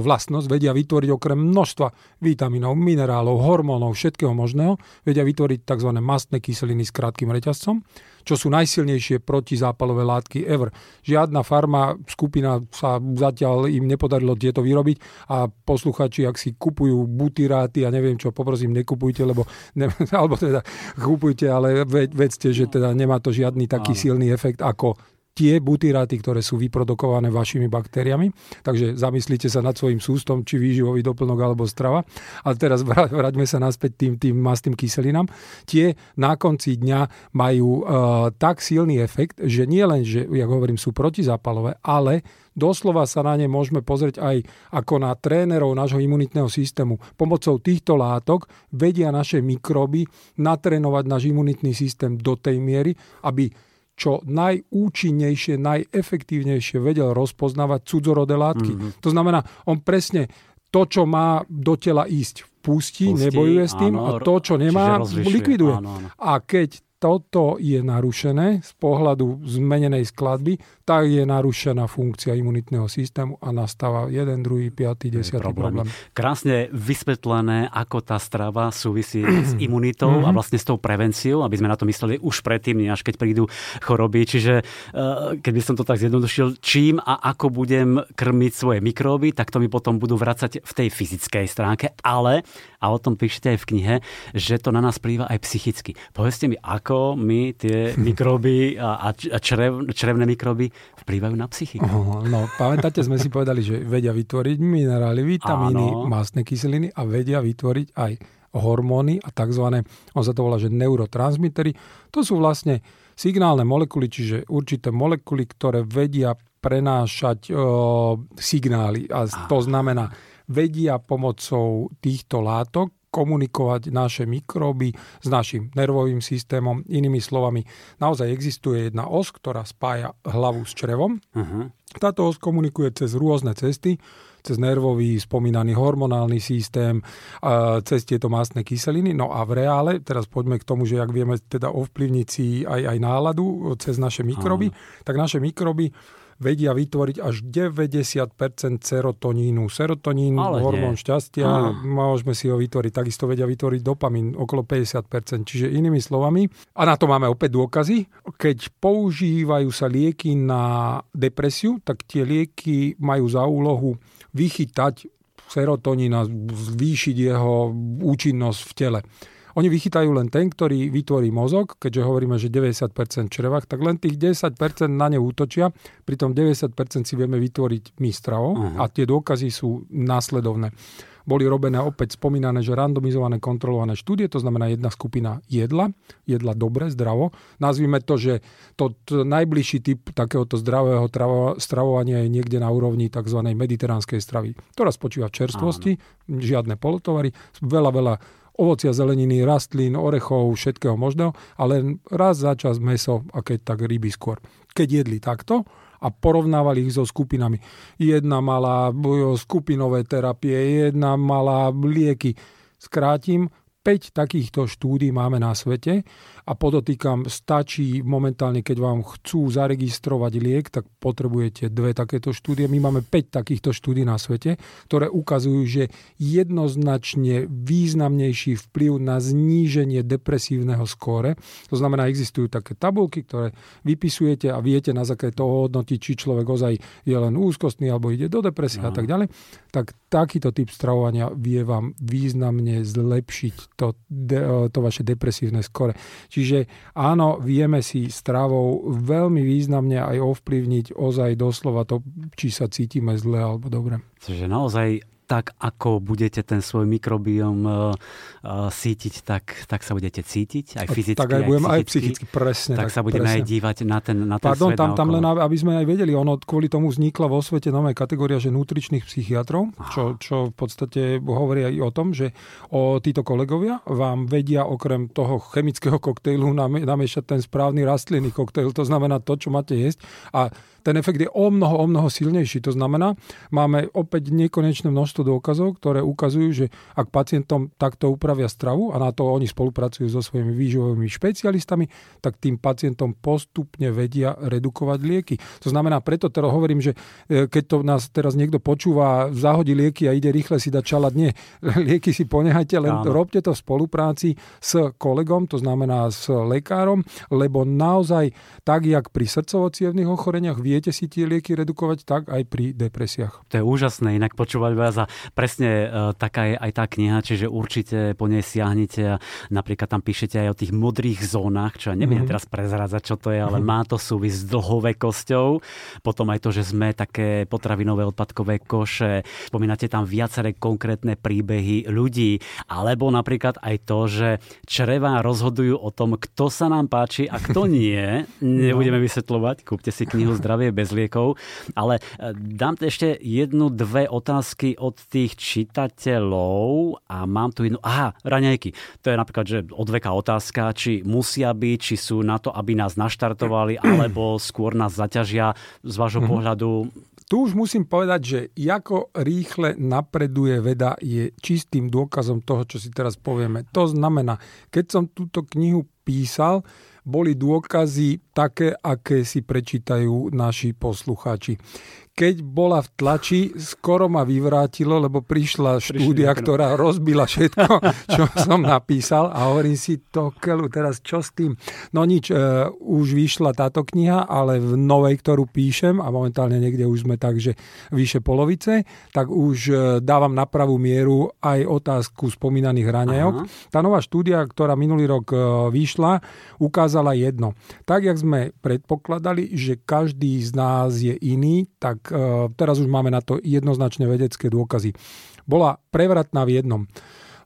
vlastnosť, vedia vytvoriť okrem množstva vitamínov, minerálov, hormónov, všetkého možného, vedia vytvoriť tzv. mastné kyseliny s krátkým reťazcom, čo sú najsilnejšie protizápalové látky ever. Žiadna farma, skupina sa zatiaľ im nepodarilo tieto vyrobiť a posluchači, ak si kupujú butyráty a neviem čo, poprosím, nekupujte, lebo ne, alebo teda kupujte, ale vedzte, že teda nemá to žiadny taký silný efekt ako tie butyráty, ktoré sú vyprodukované vašimi baktériami. Takže zamyslite sa nad svojim sústom, či výživový doplnok alebo strava. A teraz vráťme sa naspäť tým, tým mastým kyselinám. Tie na konci dňa majú uh, tak silný efekt, že nie len, že, jak hovorím, sú protizápalové, ale doslova sa na ne môžeme pozrieť aj ako na trénerov nášho imunitného systému. Pomocou týchto látok vedia naše mikroby natrénovať náš imunitný systém do tej miery, aby čo najúčinnejšie, najefektívnejšie vedel rozpoznávať cudzorodé látky. Mm-hmm. To znamená, on presne to, čo má do tela ísť, pustí, Pustí, nebojuje s tým áno, a to, čo nemá, likviduje. Áno, áno. A keď toto je narušené z pohľadu zmenenej skladby, tak je narušená funkcia imunitného systému a nastáva jeden, druhý, piatý, desiatý problém. problém. Krásne vysvetlené, ako tá strava súvisí s imunitou mm-hmm. a mhm. vlastne s tou prevenciou, aby sme na to mysleli už predtým, až keď prídu choroby. Čiže eh, keby som to tak zjednodušil, čím a ako budem krmiť svoje mikróby, tak to mi potom budú vracať v tej fyzickej stránke, ale, a o tom píšete aj v knihe, že to na nás plýva aj psychicky. Povedzte mi, ako my tie mikróby a, a črev, črevné mikróby vplývajú na psychiku. No, pamätáte, sme si povedali, že vedia vytvoriť minerály, vitamíny, Áno. kyseliny a vedia vytvoriť aj hormóny a tzv. on sa to volá, že neurotransmitery. To sú vlastne signálne molekuly, čiže určité molekuly, ktoré vedia prenášať o, signály. A to znamená, vedia pomocou týchto látok komunikovať naše mikróby s našim nervovým systémom. Inými slovami, naozaj existuje jedna os, ktorá spája hlavu s črevom. Uh-huh. Táto os komunikuje cez rôzne cesty, cez nervový, spomínaný hormonálny systém, cez tieto mastné kyseliny. No a v reále, teraz poďme k tomu, že ak vieme teda ovplyvniť si aj, aj náladu cez naše mikroby, Aha. tak naše mikroby vedia vytvoriť až 90% serotonínu. Serotonín, Ale hormón nie. šťastia, Aha. môžeme si ho vytvoriť. Takisto vedia vytvoriť dopamín, okolo 50%. Čiže inými slovami, a na to máme opäť dôkazy, keď používajú sa lieky na depresiu, tak tie lieky majú za úlohu vychytať serotonín a zvýšiť jeho účinnosť v tele. Oni vychytajú len ten, ktorý vytvorí mozog, keďže hovoríme, že 90% črevách, tak len tých 10% na ne útočia, pritom 90% si vieme vytvoriť my stravou uh-huh. a tie dôkazy sú následovné boli robené opäť spomínané, že randomizované kontrolované štúdie, to znamená jedna skupina jedla, jedla dobre, zdravo. Nazvime to, že to, to najbližší typ takéhoto zdravého travo, stravovania je niekde na úrovni tzv. mediteránskej stravy, ktorá spočíva v čerstvosti, Áno. žiadne polotovary, veľa, veľa ovocia, zeleniny, rastlín, orechov, všetkého možného, ale raz za čas meso a keď tak ryby skôr. Keď jedli takto, a porovnávali ich so skupinami. Jedna mala skupinové terapie, jedna mala lieky. Skrátim, 5 takýchto štúdí máme na svete a podotýkam, stačí momentálne, keď vám chcú zaregistrovať liek, tak potrebujete dve takéto štúdie. My máme 5 takýchto štúdí na svete, ktoré ukazujú, že jednoznačne významnejší vplyv na zníženie depresívneho skóre. To znamená, existujú také tabulky, ktoré vypisujete a viete na základe toho hodnotiť, či človek ozaj je len úzkostný alebo ide do depresie no. a tak ďalej. Tak takýto typ stravovania vie vám významne zlepšiť to, to vaše depresívne skore. Čiže áno, vieme si stravou veľmi významne aj ovplyvniť ozaj doslova to, či sa cítime zle alebo dobre. Čiže naozaj tak, ako budete ten svoj mikrobióm uh, uh, sítiť, tak, tak sa budete cítiť, aj fyzicky, tak aj, budem, aj psychicky. presne. Tak, tak sa budeme presne. aj dívať na ten, na ten Pardon, svet tam, tam len, aby sme aj vedeli, ono kvôli tomu vznikla vo svete nová kategória, že nutričných psychiatrov, čo, čo v podstate hovorí aj o tom, že o títo kolegovia vám vedia okrem toho chemického koktejlu namiešať ten správny rastlinný koktejl, to znamená to, čo máte jesť a ten efekt je o mnoho, o mnoho silnejší. To znamená, máme opäť nekonečné množstvo dôkazov, ktoré ukazujú, že ak pacientom takto upravia stravu, a na to oni spolupracujú so svojimi výživovými špecialistami, tak tým pacientom postupne vedia redukovať lieky. To znamená, preto teraz hovorím, že e, keď to nás teraz niekto počúva, zahodí lieky a ide rýchle si dať čalať, nie. Lieky si ponehajte, len Áno. robte to v spolupráci s kolegom, to znamená s lekárom, lebo naozaj tak, jak pri srdcovo ochoreniach vie viete si tie lieky redukovať tak aj pri depresiách. To je úžasné, inak počúvať vás a presne e, taká je aj tá kniha, čiže určite po nej siahnite a napríklad tam píšete aj o tých modrých zónach, čo ja neviem mm-hmm. teraz prezrádzať, čo to je, ale mm-hmm. má to súvis s dlhovekosťou. Potom aj to, že sme také potravinové odpadkové koše. Spomínate tam viaceré konkrétne príbehy ľudí, alebo napríklad aj to, že čreva rozhodujú o tom, kto sa nám páči a kto nie. Nebudeme vysvetľovať, kúpte si knihu Zdravie zdravie bez liekov. Ale e, dám ešte jednu, dve otázky od tých čitateľov a mám tu jednu. Aha, raňajky. To je napríklad, že odveka otázka, či musia byť, či sú na to, aby nás naštartovali, alebo skôr nás zaťažia z vášho mm-hmm. pohľadu tu už musím povedať, že ako rýchle napreduje veda je čistým dôkazom toho, čo si teraz povieme. To znamená, keď som túto knihu písal, boli dôkazy také, aké si prečítajú naši poslucháči keď bola v tlači, skoro ma vyvrátilo, lebo prišla štúdia, ktorá rozbila všetko, čo som napísal a hovorím si, to kelu, teraz čo s tým? No nič, e, už vyšla táto kniha, ale v novej, ktorú píšem a momentálne niekde už sme tak, že vyše polovice, tak už e, dávam na pravú mieru aj otázku spomínaných raňajok. Tá nová štúdia, ktorá minulý rok e, vyšla, ukázala jedno. Tak, jak sme predpokladali, že každý z nás je iný, tak E, teraz už máme na to jednoznačne vedecké dôkazy. Bola prevratná v jednom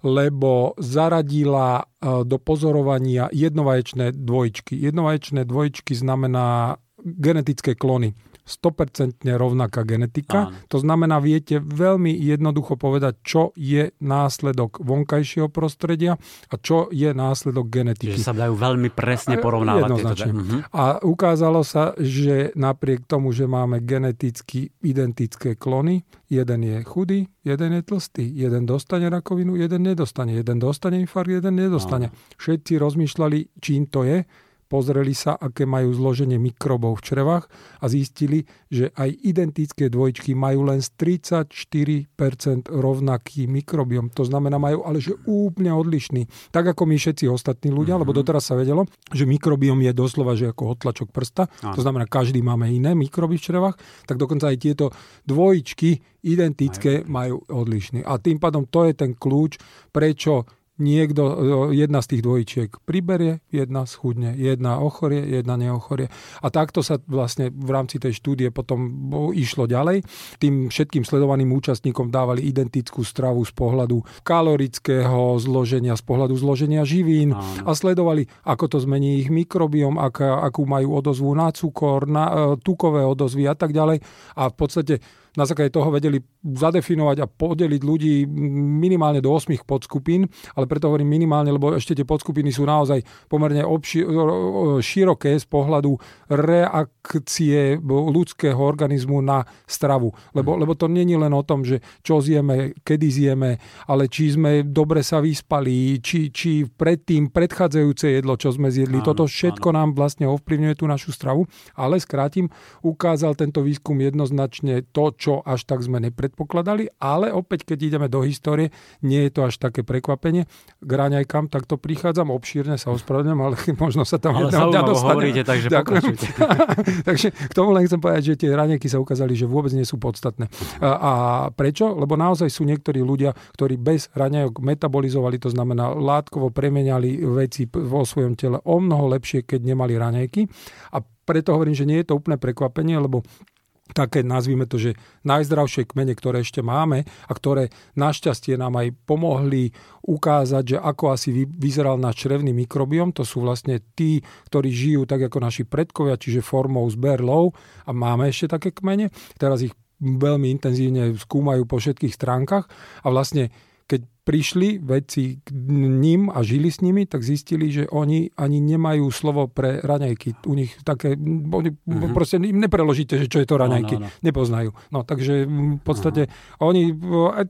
lebo zaradila e, do pozorovania jednovaječné dvojčky. Jednovaječné dvojčky znamená genetické klony. 100% rovnaká genetika. Áno. To znamená, viete veľmi jednoducho povedať, čo je následok vonkajšieho prostredia a čo je následok genetiky. Že sa dajú veľmi presne porovnávať. Jednoznačne. Uh-huh. A ukázalo sa, že napriek tomu, že máme geneticky identické klony, jeden je chudý, jeden je tlstý, jeden dostane rakovinu, jeden nedostane, jeden dostane infarkt, jeden nedostane. Áno. Všetci rozmýšľali, čím to je pozreli sa, aké majú zloženie mikrobov v črevách a zistili, že aj identické dvojčky majú len z 34% rovnaký mikrobiom. To znamená, majú ale že úplne odlišný. Tak ako my všetci ostatní ľudia, mm-hmm. lebo doteraz sa vedelo, že mikrobiom je doslova že ako otlačok prsta. Aj. To znamená, každý máme iné mikroby v črevách, tak dokonca aj tieto dvojčky identické majú odlišný. A tým pádom to je ten kľúč, prečo niekto, jedna z tých dvojčiek priberie, jedna schudne, jedna ochorie, jedna neochorie. A takto sa vlastne v rámci tej štúdie potom išlo ďalej. Tým všetkým sledovaným účastníkom dávali identickú stravu z pohľadu kalorického zloženia, z pohľadu zloženia živín Áno. a sledovali, ako to zmení ich mikrobiom, aká, akú majú odozvu na cukor, na e, tukové odozvy a tak ďalej. A v podstate na základe toho vedeli zadefinovať a podeliť ľudí minimálne do 8 podskupín, ale preto hovorím minimálne, lebo ešte tie podskupiny sú naozaj pomerne obši- široké z pohľadu reakcie ľudského organizmu na stravu. Lebo, lebo to není len o tom, že čo zjeme, kedy zjeme, ale či sme dobre sa vyspali, či, či predtým predchádzajúce jedlo, čo sme zjedli. Áno, Toto všetko áno. nám vlastne ovplyvňuje tú našu stravu, ale skrátim, ukázal tento výskum jednoznačne to, čo až tak sme nepredpokladali, ale opäť, keď ideme do histórie, nie je to až také prekvapenie. K raňajkám takto prichádzam, obšírne sa ospravedlňujem, ale možno sa tam ale jedného dňa hovoríte, takže takže k tomu len chcem povedať, že tie raňajky sa ukázali, že vôbec nie sú podstatné. A, a prečo? Lebo naozaj sú niektorí ľudia, ktorí bez raňajok metabolizovali, to znamená látkovo premenali veci vo svojom tele o mnoho lepšie, keď nemali raňajky. A preto hovorím, že nie je to úplne prekvapenie, lebo také, nazvime to, že najzdravšie kmene, ktoré ešte máme a ktoré našťastie nám aj pomohli ukázať, že ako asi vyzeral náš črevný mikrobiom. To sú vlastne tí, ktorí žijú tak ako naši predkovia, čiže formou z berlov a máme ešte také kmene. Teraz ich veľmi intenzívne skúmajú po všetkých stránkach a vlastne prišli vedci k ním a žili s nimi, tak zistili, že oni ani nemajú slovo pre raňajky. U nich také, oni mm-hmm. proste im nepreložíte, že čo je to raňajky. No, no, no. Nepoznajú. No takže v podstate uh-huh. oni,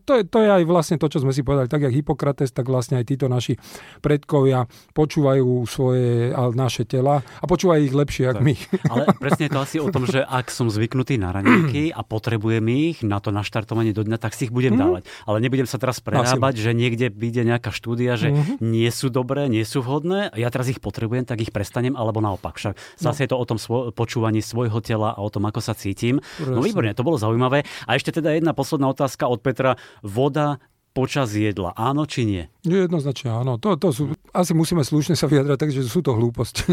to, to je aj vlastne to, čo sme si povedali, tak jak Hippokrates, tak vlastne aj títo naši predkovia počúvajú svoje a naše tela a počúvajú ich lepšie, ako my. Ale presne je to asi o tom, že ak som zvyknutý na raňajky a potrebujem ich na to naštartovanie do dňa, tak si ich budem mm-hmm. dávať. Ale nebudem sa teraz prerábať, že že niekde vyjde nejaká štúdia, že mm-hmm. nie sú dobré, nie sú vhodné ja teraz ich potrebujem, tak ich prestanem, alebo naopak. Však zase no. je to o tom svo- počúvaní svojho tela a o tom, ako sa cítim. Presne. No výborne, to bolo zaujímavé. A ešte teda jedna posledná otázka od Petra. Voda počas jedla, áno či nie? Jednoznačne áno. To, to sú, asi musíme slušne sa vyjadrať, takže sú to hlúposti.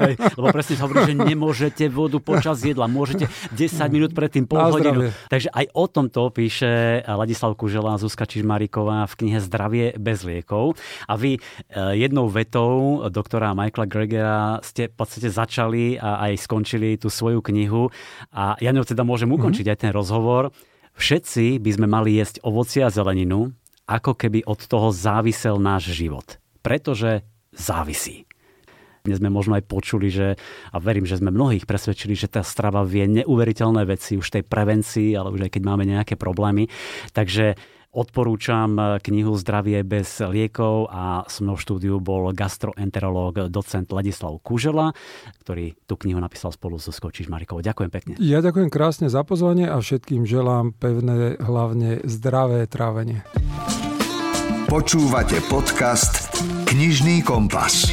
Hej, lebo presne sa hovorí, že nemôžete vodu počas jedla, môžete 10 minút predtým, pol hodinu. Takže aj o tomto píše Ladislav Kužela Zuzka Čižmaríková v knihe Zdravie bez liekov. A vy eh, jednou vetou doktora Michaela Gregera ste v podstate začali a aj skončili tú svoju knihu. A ja ňou teda môžem ukončiť mm-hmm. aj ten rozhovor. Všetci by sme mali jesť ovoci a zeleninu, ako keby od toho závisel náš život. Pretože závisí. Dnes sme možno aj počuli, že, a verím, že sme mnohých presvedčili, že tá strava vie neuveriteľné veci už tej prevencii, ale už aj keď máme nejaké problémy. Takže odporúčam knihu Zdravie bez liekov a s mnou v štúdiu bol gastroenterológ docent Ladislav Kužela, ktorý tú knihu napísal spolu so Skočiš Marikovou. Ďakujem pekne. Ja ďakujem krásne za pozvanie a všetkým želám pevné, hlavne zdravé trávenie. Počúvate podcast Knižný kompas.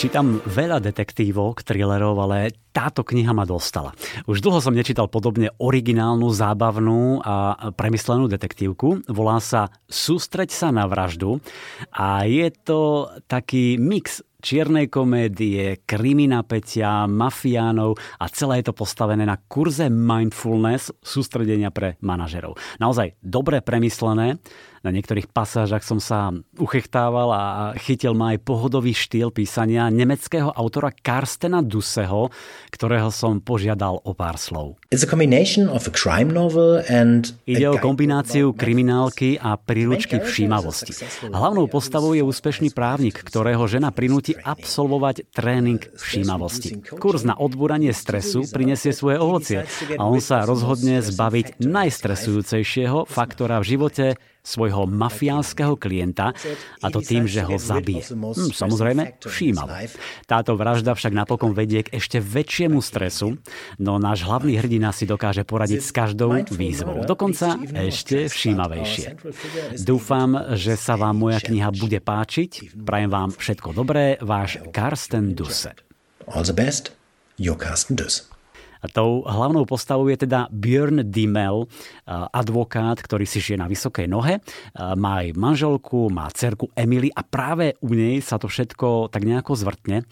Čítam veľa detektívok, thrillerov, ale táto kniha ma dostala. Už dlho som nečítal podobne originálnu, zábavnú a premyslenú detektívku. Volá sa Sústreď sa na vraždu a je to taký mix čiernej komédie, kriminapetia, mafiánov a celé je to postavené na kurze mindfulness sústredenia pre manažerov. Naozaj dobre premyslené Na niektorých pasážach som sa uchechtával a chytil ma aj pohodový štýl písania nemeckého autora Karstena Duseho, ktorého som požiadal o pár slov. Ide o kombináciu kriminálky a príručky všímavosti. Hlavnou postavou je úspešný právnik, ktorého žena prinúti absolvovať tréning všímavosti. Kurz na odbúranie stresu prinesie svoje ovocie a on sa rozhodne zbaviť najstresujúcejšieho faktora v živote svojho mafiánskeho klienta a to tým, že ho zabije. Hm, samozrejme, všímavo. Táto vražda však napokon vedie k ešte väčšiemu stresu, no náš hlavný hrdina si dokáže poradiť s každou výzvou. Dokonca ešte všímavejšie. Dúfam, že sa vám moja kniha bude páčiť. Prajem vám všetko dobré, váš Karsten Dusse. All the best, your Carsten Duss. Tou hlavnou postavou je teda Björn Dimmel, advokát, ktorý si žije na vysokej nohe, má aj manželku, má cerku Emily a práve u nej sa to všetko tak nejako zvrtne.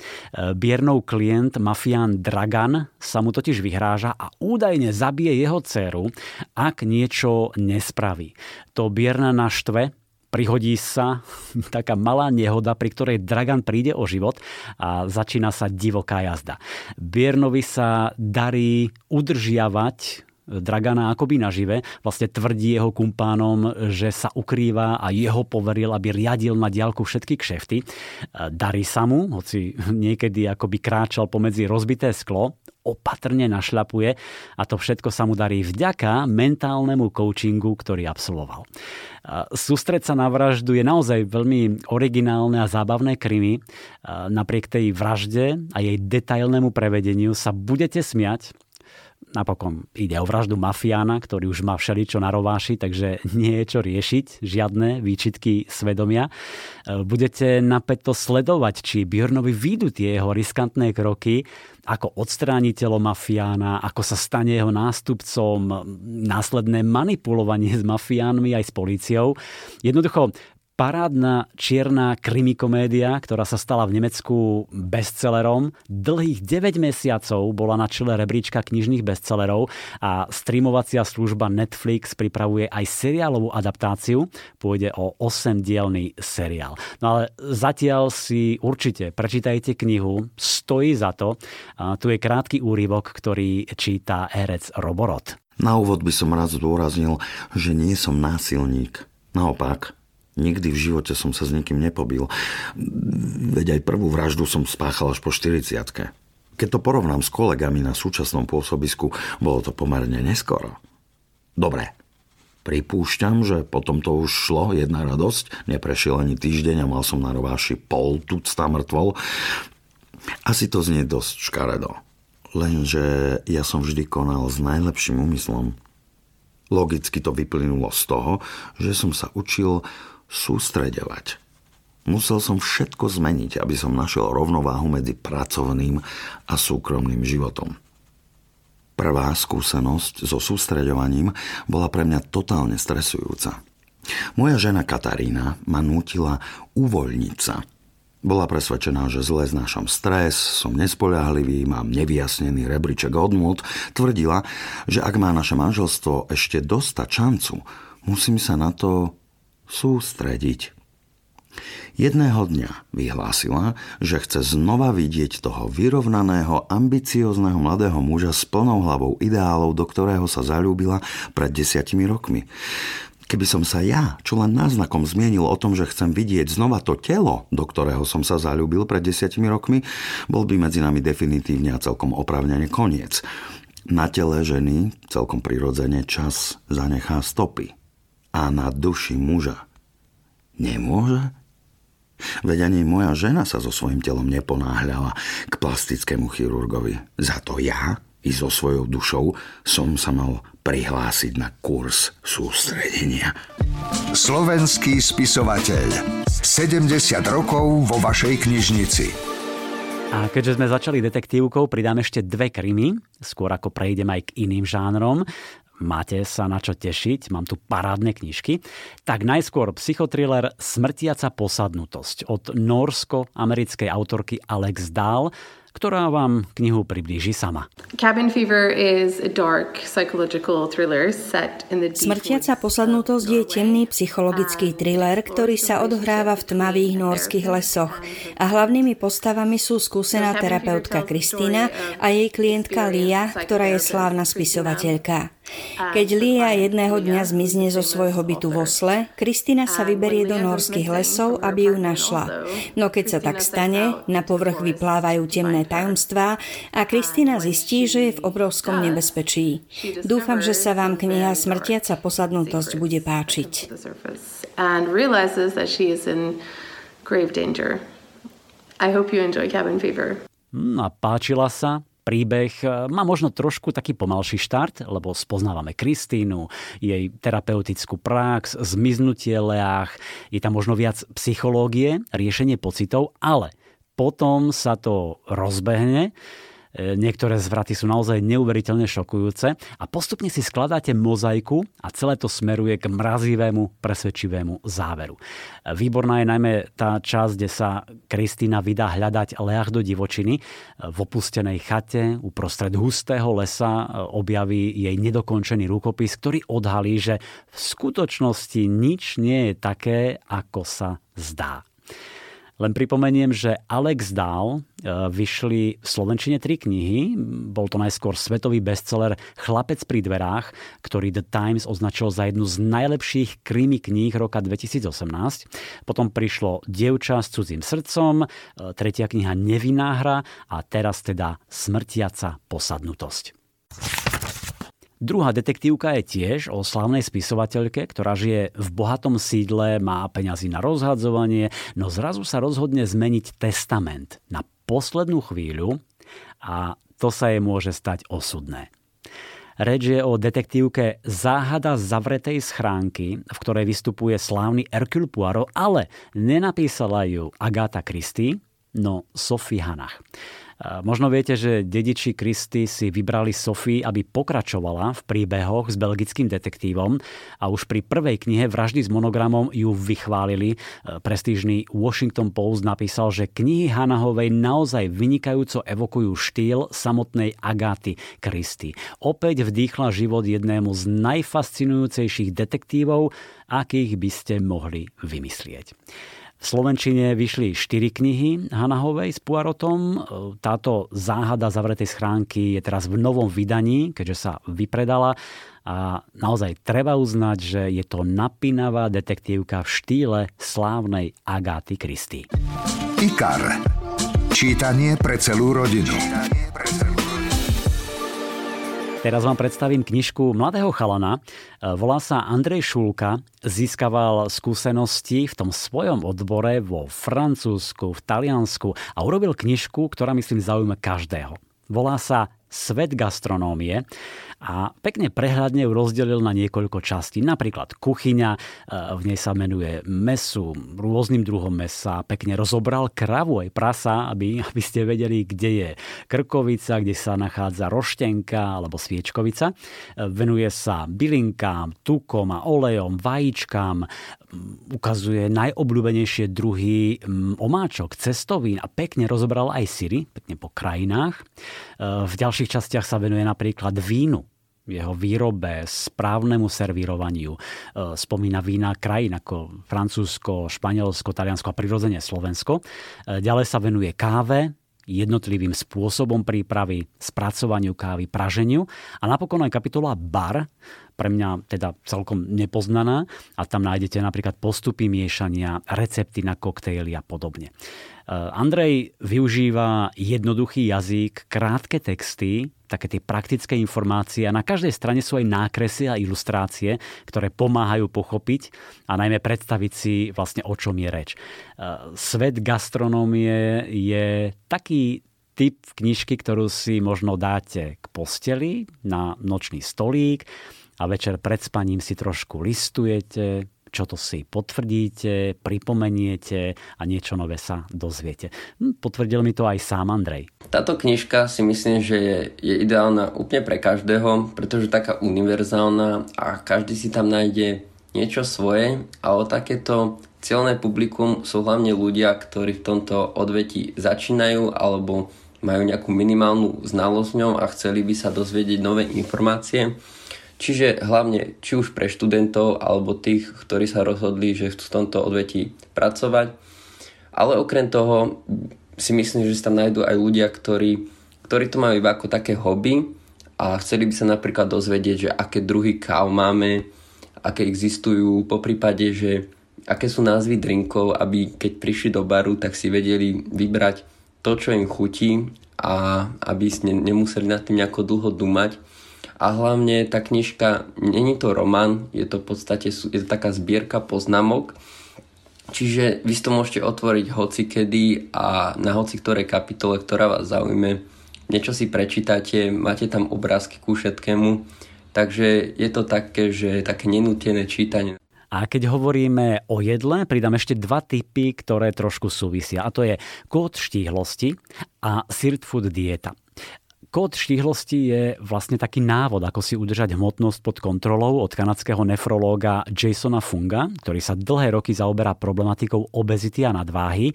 Björnov klient, mafián Dragan, sa mu totiž vyhráža a údajne zabije jeho dceru, ak niečo nespraví. To Björna naštve, prihodí sa taká malá nehoda, pri ktorej Dragan príde o život a začína sa divoká jazda. Biernovi sa darí udržiavať Dragana akoby nažive. Vlastne tvrdí jeho kumpánom, že sa ukrýva a jeho poveril, aby riadil na diálku všetky kšefty. Darí sa mu, hoci niekedy akoby kráčal pomedzi rozbité sklo, opatrne našľapuje a to všetko sa mu darí vďaka mentálnemu coachingu, ktorý absolvoval. Sústreť sa na vraždu je naozaj veľmi originálne a zábavné krimi. Napriek tej vražde a jej detailnému prevedeniu sa budete smiať, Napokon ide o vraždu mafiána, ktorý už má všeličo na rováši, takže nie je čo riešiť, žiadne výčitky svedomia. E, budete napäto sledovať, či Björnovi výjdu tie jeho riskantné kroky, ako odstrániť telo mafiána, ako sa stane jeho nástupcom, následné manipulovanie s mafiánmi aj s políciou. Jednoducho, parádna čierna krimikomédia, ktorá sa stala v Nemecku bestsellerom. Dlhých 9 mesiacov bola na čele rebríčka knižných bestsellerov a streamovacia služba Netflix pripravuje aj seriálovú adaptáciu. Pôjde o 8-dielný seriál. No ale zatiaľ si určite prečítajte knihu, stojí za to. A tu je krátky úryvok, ktorý číta herec Roborot. Na úvod by som rád zdôraznil, že nie som násilník. Naopak, Nikdy v živote som sa s nikým nepobil. Veď aj prvú vraždu som spáchal až po 40 Keď to porovnám s kolegami na súčasnom pôsobisku, bolo to pomerne neskoro. Dobre, Pripúšťam, že potom to už šlo, jedna radosť. Neprešiel ani týždeň a mal som na rováši pol tucta mŕtvol. Asi to znie dosť škaredo. Lenže ja som vždy konal s najlepším úmyslom. Logicky to vyplynulo z toho, že som sa učil sústreďovať. Musel som všetko zmeniť, aby som našiel rovnováhu medzi pracovným a súkromným životom. Prvá skúsenosť so sústreďovaním bola pre mňa totálne stresujúca. Moja žena Katarína ma nútila uvoľniť sa. Bola presvedčená, že zle znášam stres, som nespoľahlivý, mám nevyjasnený rebríček odmút. Tvrdila, že ak má naše manželstvo ešte dostať šancu, musím sa na to sústrediť. Jedného dňa vyhlásila, že chce znova vidieť toho vyrovnaného, ambiciózneho mladého muža s plnou hlavou ideálov, do ktorého sa zalúbila pred desiatimi rokmi. Keby som sa ja, čo len náznakom zmienil o tom, že chcem vidieť znova to telo, do ktorého som sa zalúbil pred desiatimi rokmi, bol by medzi nami definitívne a celkom opravnene koniec. Na tele ženy celkom prirodzene čas zanechá stopy a na duši muža. Nemôže? Veď ani moja žena sa so svojím telom neponáhľala k plastickému chirurgovi. Za to ja i so svojou dušou som sa mal prihlásiť na kurz sústredenia. Slovenský spisovateľ. 70 rokov vo vašej knižnici. A keďže sme začali detektívkou, pridám ešte dve krymy, skôr ako prejdem aj k iným žánrom máte sa na čo tešiť, mám tu parádne knižky, tak najskôr psychotriller Smrtiaca posadnutosť od norsko-americkej autorky Alex Dahl. ktorá vám knihu priblíži sama. Cabin Fever is a dark psychological thriller set in the Smrtiaca posadnutosť je temný psychologický thriller, ktorý sa odohráva v tmavých norských lesoch a hlavnými postavami sú skúsená terapeutka Kristína a jej klientka Lia, ktorá je slávna spisovateľka. Keď Lia jedného dňa zmizne zo svojho bytu v Osle, Kristina sa vyberie do norských lesov, aby ju našla. No keď sa tak stane, na povrch vyplávajú temné tajomstvá a Kristina zistí, že je v obrovskom nebezpečí. Dúfam, že sa vám kniha Smrtiaca posadnutosť bude páčiť. I hope you enjoy Cabin Fever. No a páčila sa? Príbeh e, má možno trošku taký pomalší štart, lebo spoznávame Kristínu, jej terapeutickú prax, zmiznutie Leách, je tam možno viac psychológie, riešenie pocitov, ale potom sa to rozbehne niektoré zvraty sú naozaj neuveriteľne šokujúce a postupne si skladáte mozaiku a celé to smeruje k mrazivému, presvedčivému záveru. E, výborná je najmä tá časť, kde sa Kristýna vydá hľadať leach do divočiny. E, v opustenej chate uprostred hustého lesa objaví jej nedokončený rukopis, ktorý odhalí, že v skutočnosti nič nie je také, ako sa zdá. Len pripomeniem, že Alex Dahl e, vyšli v Slovenčine tri knihy. Bol to najskôr svetový bestseller Chlapec pri dverách, ktorý The Times označil za jednu z najlepších krimi kníh roka 2018. Potom prišlo Dievča s cudzím srdcom, e, tretia kniha Nevinná hra a teraz teda Smrtiaca posadnutosť. Druhá detektívka je tiež o slavnej spisovateľke, ktorá žije v bohatom sídle, má peňazí na rozhadzovanie, no zrazu sa rozhodne zmeniť testament na poslednú chvíľu a to sa jej môže stať osudné. Reč je o detektívke Záhada zavretej schránky, v ktorej vystupuje slávny Hercule Poirot, ale nenapísala ju Agatha Christie, no Sophie Hanach. Možno viete, že dediči Kristy si vybrali Sophie, aby pokračovala v príbehoch s belgickým detektívom a už pri prvej knihe Vraždy s monogramom ju vychválili. E, prestížny Washington Post napísal, že knihy Hanahovej naozaj vynikajúco evokujú štýl samotnej Agáty Kristy. Opäť vdýchla život jednému z najfascinujúcejších detektívov, akých by ste mohli vymyslieť. V Slovenčine vyšli štyri knihy Hanahovej s Puarotom. Táto záhada zavretej schránky je teraz v novom vydaní, keďže sa vypredala. A naozaj treba uznať, že je to napínavá detektívka v štýle slávnej Agáty Kristy. IKAR. Čítanie pre celú rodinu. Teraz vám predstavím knižku mladého chalana. Volá sa Andrej Šulka. Získaval skúsenosti v tom svojom odbore vo Francúzsku, v Taliansku a urobil knižku, ktorá myslím zaujíma každého. Volá sa Svet gastronómie a pekne prehľadne ju rozdelil na niekoľko častí. Napríklad kuchyňa, e, v nej sa menuje mesu, rôznym druhom mesa, pekne rozobral kravu aj prasa, aby, aby ste vedeli, kde je krkovica, kde sa nachádza roštenka alebo sviečkovica. E, venuje sa bylinkám, tukom a olejom, vajíčkám, ukazuje najobľúbenejšie druhy omáčok, cestovín a pekne rozobral aj syry, pekne po krajinách. E, v ďalších častiach sa venuje napríklad vínu, jeho výrobe, správnemu servírovaniu. E, spomína vína krajín ako Francúzsko, Španielsko, Taliansko a prirodzene Slovensko. E, ďalej sa venuje káve, jednotlivým spôsobom prípravy, spracovaniu kávy, praženiu. A napokon aj kapitola bar, pre mňa teda celkom nepoznaná a tam nájdete napríklad postupy miešania, recepty na koktejly a podobne. Andrej využíva jednoduchý jazyk, krátke texty, také tie praktické informácie a na každej strane sú aj nákresy a ilustrácie, ktoré pomáhajú pochopiť a najmä predstaviť si vlastne o čom je reč. Eh, Svet gastronómie je taký typ knižky, ktorú si možno dáte k posteli na nočný stolík a večer pred spaním si trošku listujete, čo to si potvrdíte, pripomeniete a niečo nové sa dozviete. Hm, potvrdil mi to aj sám Andrej. Táto knižka si myslím, že je, je ideálna úplne pre každého, pretože taká univerzálna a každý si tam nájde niečo svoje a o takéto cieľné publikum sú hlavne ľudia, ktorí v tomto odveti začínajú alebo majú nejakú minimálnu znalosť ňom a chceli by sa dozvedieť nové informácie. Čiže hlavne či už pre študentov alebo tých, ktorí sa rozhodli, že chcú v tomto odvetí pracovať. Ale okrem toho si myslím, že sa tam nájdú aj ľudia, ktorí, ktorí to majú iba ako také hobby a chceli by sa napríklad dozvedieť, že aké druhy káv máme, aké existujú, po prípade, že aké sú názvy drinkov, aby keď prišli do baru, tak si vedeli vybrať to, čo im chutí a aby ne, nemuseli nad tým nejako dlho dumať. A hlavne tá knižka, není to román, je to v podstate je to taká zbierka poznámok, čiže vy si to môžete otvoriť hoci kedy a na hoci ktorej kapitole, ktorá vás zaujme, niečo si prečítate, máte tam obrázky ku všetkému, takže je to také, že také nenútené čítanie. A keď hovoríme o jedle, pridám ešte dva typy, ktoré trošku súvisia. A to je kód štíhlosti a Sirt Food dieta. Kód štíhlosti je vlastne taký návod, ako si udržať hmotnosť pod kontrolou od kanadského nefrológa Jasona Funga, ktorý sa dlhé roky zaoberá problematikou obezity a nadváhy. E,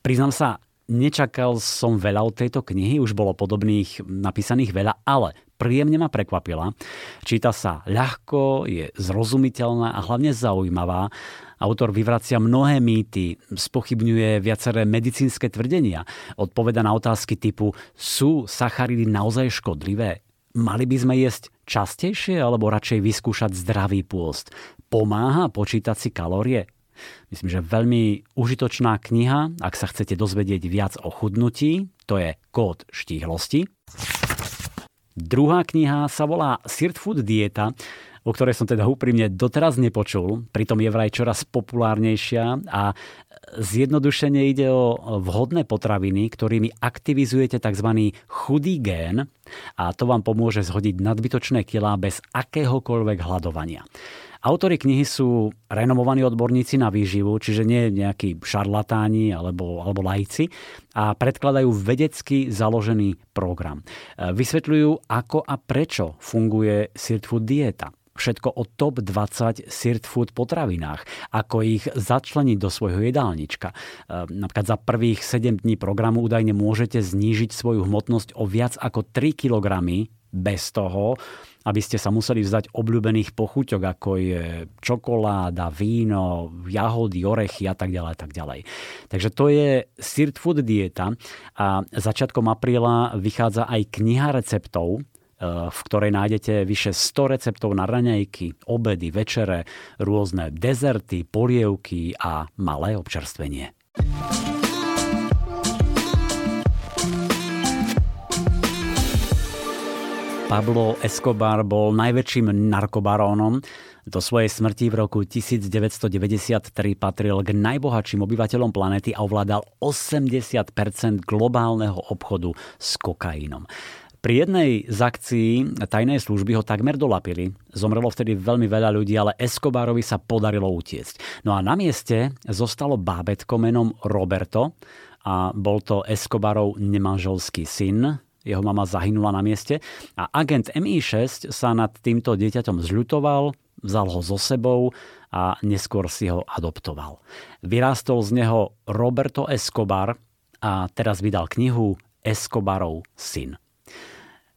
priznám sa, nečakal som veľa od tejto knihy, už bolo podobných napísaných veľa, ale príjemne ma prekvapila. Číta sa ľahko, je zrozumiteľná a hlavne zaujímavá. Autor vyvracia mnohé mýty, spochybňuje viaceré medicínske tvrdenia, odpoveda na otázky typu sú sacharidy naozaj škodlivé? Mali by sme jesť častejšie alebo radšej vyskúšať zdravý pôst? Pomáha počítať si kalórie? Myslím, že veľmi užitočná kniha, ak sa chcete dozvedieť viac o chudnutí, to je Kód štíhlosti. Druhá kniha sa volá Sirt Food Dieta, o ktorej som teda úprimne doteraz nepočul, pritom je vraj čoraz populárnejšia a zjednodušene ide o vhodné potraviny, ktorými aktivizujete tzv. chudý gén a to vám pomôže zhodiť nadbytočné kilá bez akéhokoľvek hľadovania. Autori knihy sú renomovaní odborníci na výživu, čiže nie nejakí šarlatáni alebo, alebo lajci a predkladajú vedecky založený program. Vysvetľujú, ako a prečo funguje Sirt Food dieta všetko o top 20 sirt food potravinách, ako ich začleniť do svojho jedálnička. E, napríklad za prvých 7 dní programu údajne môžete znížiť svoju hmotnosť o viac ako 3 kg bez toho, aby ste sa museli vzdať obľúbených pochuťok, ako je čokoláda, víno, jahody, orechy a tak ďalej. Tak ďalej. Takže to je Sirt Food dieta a začiatkom apríla vychádza aj kniha receptov, v ktorej nájdete vyše 100 receptov na raňajky, obedy, večere, rôzne dezerty, polievky a malé občerstvenie. Pablo Escobar bol najväčším narkobarónom. Do svojej smrti v roku 1993 patril k najbohatším obyvateľom planety a ovládal 80% globálneho obchodu s kokainom. Pri jednej z akcií tajnej služby ho takmer dolapili. Zomrelo vtedy veľmi veľa ľudí, ale Escobarovi sa podarilo utiecť. No a na mieste zostalo bábetko menom Roberto a bol to Escobarov nemanželský syn, jeho mama zahynula na mieste a agent MI6 sa nad týmto dieťaťom zľutoval, vzal ho so sebou a neskôr si ho adoptoval. Vyrástol z neho Roberto Escobar a teraz vydal knihu Escobarov syn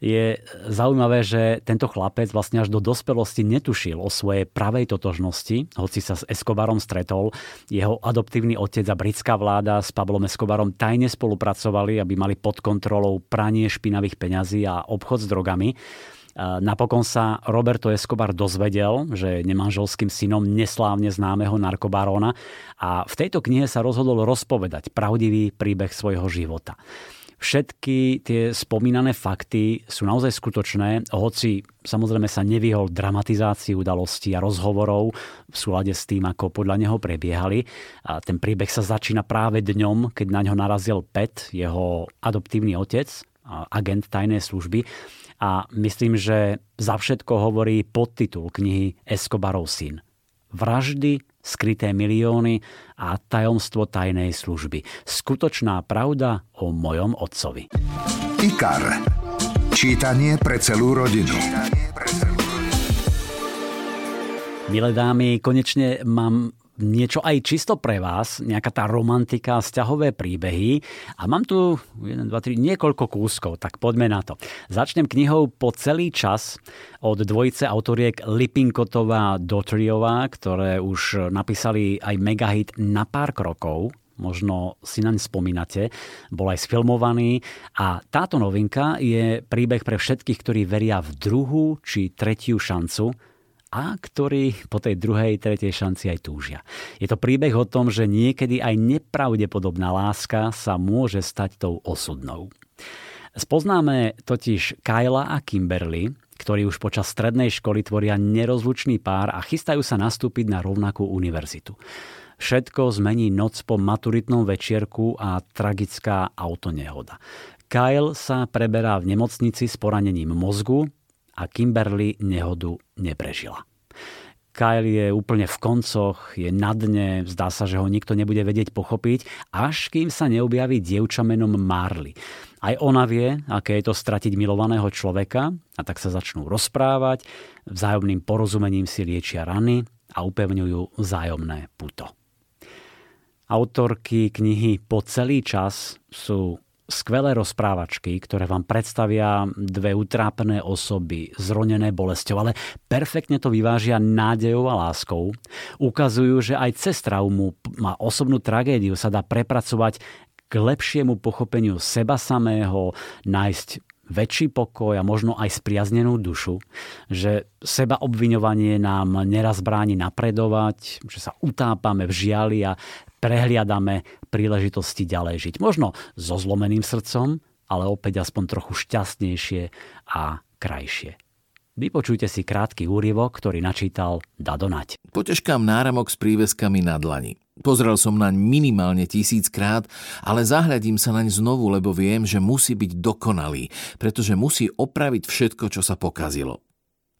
je zaujímavé, že tento chlapec vlastne až do dospelosti netušil o svojej pravej totožnosti, hoci sa s Escobarom stretol. Jeho adoptívny otec a britská vláda s Pablom Escobarom tajne spolupracovali, aby mali pod kontrolou pranie špinavých peňazí a obchod s drogami. Napokon sa Roberto Escobar dozvedel, že je nemanželským synom neslávne známeho narkobaróna a v tejto knihe sa rozhodol rozpovedať pravdivý príbeh svojho života. Všetky tie spomínané fakty sú naozaj skutočné, hoci samozrejme sa nevyhol dramatizácii udalostí a rozhovorov v súlade s tým, ako podľa neho prebiehali. A ten príbeh sa začína práve dňom, keď na ňo narazil Pet, jeho adoptívny otec, agent tajnej služby. A myslím, že za všetko hovorí podtitul knihy Escobarov syn. Vraždy skryté milióny a tajomstvo tajnej služby. Skutočná pravda o mojom otcovi. IKAR. Čítanie pre celú rodinu. Milé dámy, konečne mám niečo aj čisto pre vás, nejaká tá romantika, vzťahové príbehy. A mám tu 1, 2, 3, niekoľko kúskov, tak poďme na to. Začnem knihou Po celý čas od dvojice autoriek Lipinkotová Dotriová, ktoré už napísali aj megahit na pár krokov možno si naň spomínate, bol aj sfilmovaný a táto novinka je príbeh pre všetkých, ktorí veria v druhú či tretiu šancu a ktorí po tej druhej, tretej šanci aj túžia. Je to príbeh o tom, že niekedy aj nepravdepodobná láska sa môže stať tou osudnou. Spoznáme totiž Kyla a Kimberly, ktorí už počas strednej školy tvoria nerozlučný pár a chystajú sa nastúpiť na rovnakú univerzitu. Všetko zmení noc po maturitnom večierku a tragická autonehoda. Kyle sa preberá v nemocnici s poranením mozgu a Kimberly nehodu neprežila. Kyle je úplne v koncoch, je na dne, zdá sa, že ho nikto nebude vedieť pochopiť, až kým sa neobjaví dievča menom Marley. Aj ona vie, aké je to stratiť milovaného človeka a tak sa začnú rozprávať, vzájomným porozumením si liečia rany a upevňujú vzájomné puto. Autorky knihy Po celý čas sú skvelé rozprávačky, ktoré vám predstavia dve utrápené osoby, zronené bolesťou, ale perfektne to vyvážia nádejou a láskou. Ukazujú, že aj cez traumu a osobnú tragédiu sa dá prepracovať k lepšiemu pochopeniu seba samého, nájsť väčší pokoj a možno aj spriaznenú dušu, že seba obviňovanie nám neraz bráni napredovať, že sa utápame v žiali a prehliadame príležitosti ďalej žiť. Možno so zlomeným srdcom, ale opäť aspoň trochu šťastnejšie a krajšie. Vypočujte si krátky úryvok, ktorý načítal Dado Nať. Potežkám náramok s príveskami na dlani. Pozrel som naň minimálne tisíckrát, ale zahľadím sa naň znovu, lebo viem, že musí byť dokonalý, pretože musí opraviť všetko, čo sa pokazilo.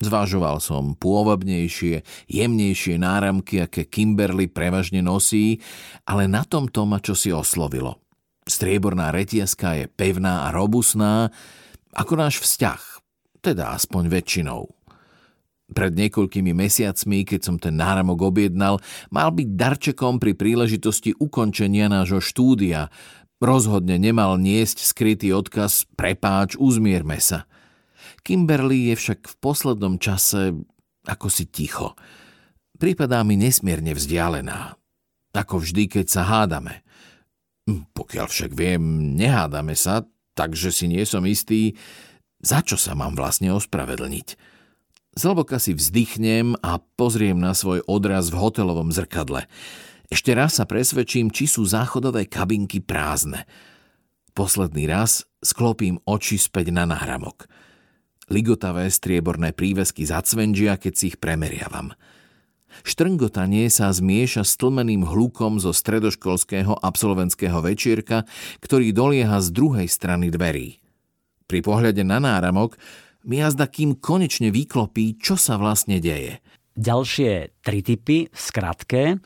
Zvážoval som pôvabnejšie, jemnejšie náramky, aké Kimberly prevažne nosí, ale na tomto ma čo si oslovilo. Strieborná retiaska je pevná a robustná, ako náš vzťah, teda aspoň väčšinou. Pred niekoľkými mesiacmi, keď som ten náramok objednal, mal byť darčekom pri príležitosti ukončenia nášho štúdia. Rozhodne nemal niesť skrytý odkaz prepáč, uzmierme sa – Kimberly je však v poslednom čase ako si ticho. Prípadá mi nesmierne vzdialená. Ako vždy, keď sa hádame. Hm, pokiaľ však viem, nehádame sa, takže si nie som istý, za čo sa mám vlastne ospravedlniť. Zloboka si vzdychnem a pozriem na svoj odraz v hotelovom zrkadle. Ešte raz sa presvedčím, či sú záchodové kabinky prázdne. Posledný raz sklopím oči späť na náramok – Ligotavé strieborné prívesky zacvenžia, keď si ich premeriavam. Štrngotanie sa zmieša s tlmeným hlukom zo stredoškolského absolventského večierka, ktorý dolieha z druhej strany dverí. Pri pohľade na náramok mi jazda kým konečne vyklopí, čo sa vlastne deje. Ďalšie tri typy v.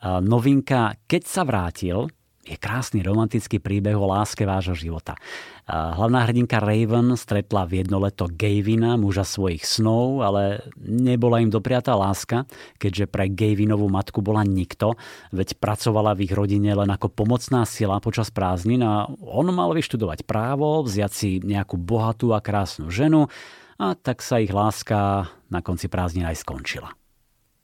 Novinka Keď sa vrátil, je krásny romantický príbeh o láske vášho života. Hlavná hrdinka Raven stretla v jedno leto Gavina, muža svojich snov, ale nebola im dopriatá láska, keďže pre Gavinovú matku bola nikto, veď pracovala v ich rodine len ako pomocná sila počas prázdnin a on mal vyštudovať právo, vziať si nejakú bohatú a krásnu ženu a tak sa ich láska na konci prázdnin aj skončila.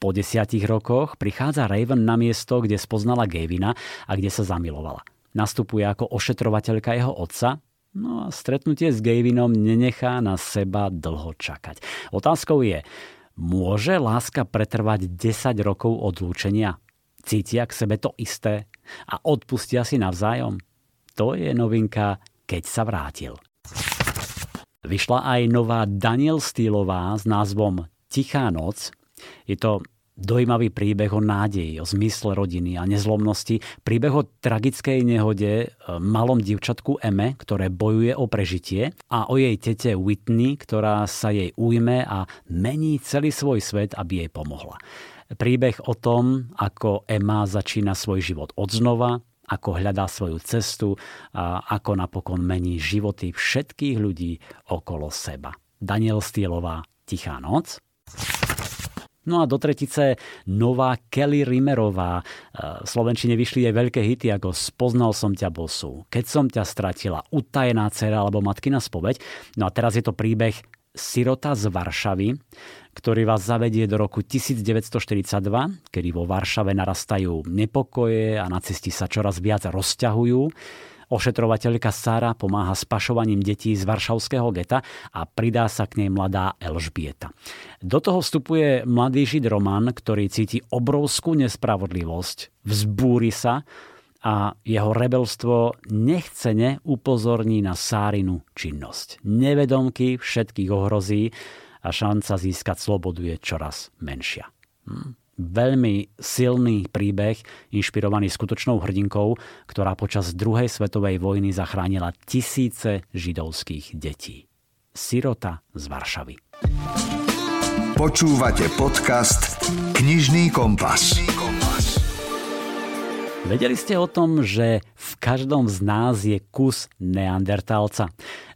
Po desiatich rokoch prichádza Raven na miesto, kde spoznala Gavina a kde sa zamilovala. Nastupuje ako ošetrovateľka jeho otca, no a stretnutie s Gavinom nenechá na seba dlho čakať. Otázkou je, môže láska pretrvať 10 rokov odlúčenia? Cítia k sebe to isté a odpustia si navzájom? To je novinka Keď sa vrátil. Vyšla aj nová Daniel Stýlová s názvom Tichá noc. Je to Dojímavý príbeh o nádeji, o zmysle rodiny a nezlomnosti, príbeh o tragickej nehode e, malom divčatku Eme, ktoré bojuje o prežitie a o jej tete Whitney, ktorá sa jej ujme a mení celý svoj svet, aby jej pomohla. Príbeh o tom, ako Emma začína svoj život od znova, ako hľadá svoju cestu a ako napokon mení životy všetkých ľudí okolo seba. Daniel Stielová, Tichá noc. No a do tretice nová Kelly Rimerová. E, v Slovenčine vyšli aj veľké hity ako Spoznal som ťa bosu, Keď som ťa stratila, Utajená dcera alebo Matkina spoveď. No a teraz je to príbeh Sirota z Varšavy, ktorý vás zavedie do roku 1942, kedy vo Varšave narastajú nepokoje a nacisti sa čoraz viac rozťahujú. Ošetrovateľka Sara pomáha s pašovaním detí z varšavského geta a pridá sa k nej mladá Elžbieta. Do toho vstupuje mladý žid Roman, ktorý cíti obrovskú nespravodlivosť, vzbúri sa a jeho rebelstvo nechcene upozorní na Sárinu činnosť. Nevedomky všetkých ohrozí a šanca získať slobodu je čoraz menšia. Hm veľmi silný príbeh, inšpirovaný skutočnou hrdinkou, ktorá počas druhej svetovej vojny zachránila tisíce židovských detí. Sirota z Varšavy. Počúvate podcast Knižný kompas. Vedeli ste o tom, že v každom z nás je kus neandertálca?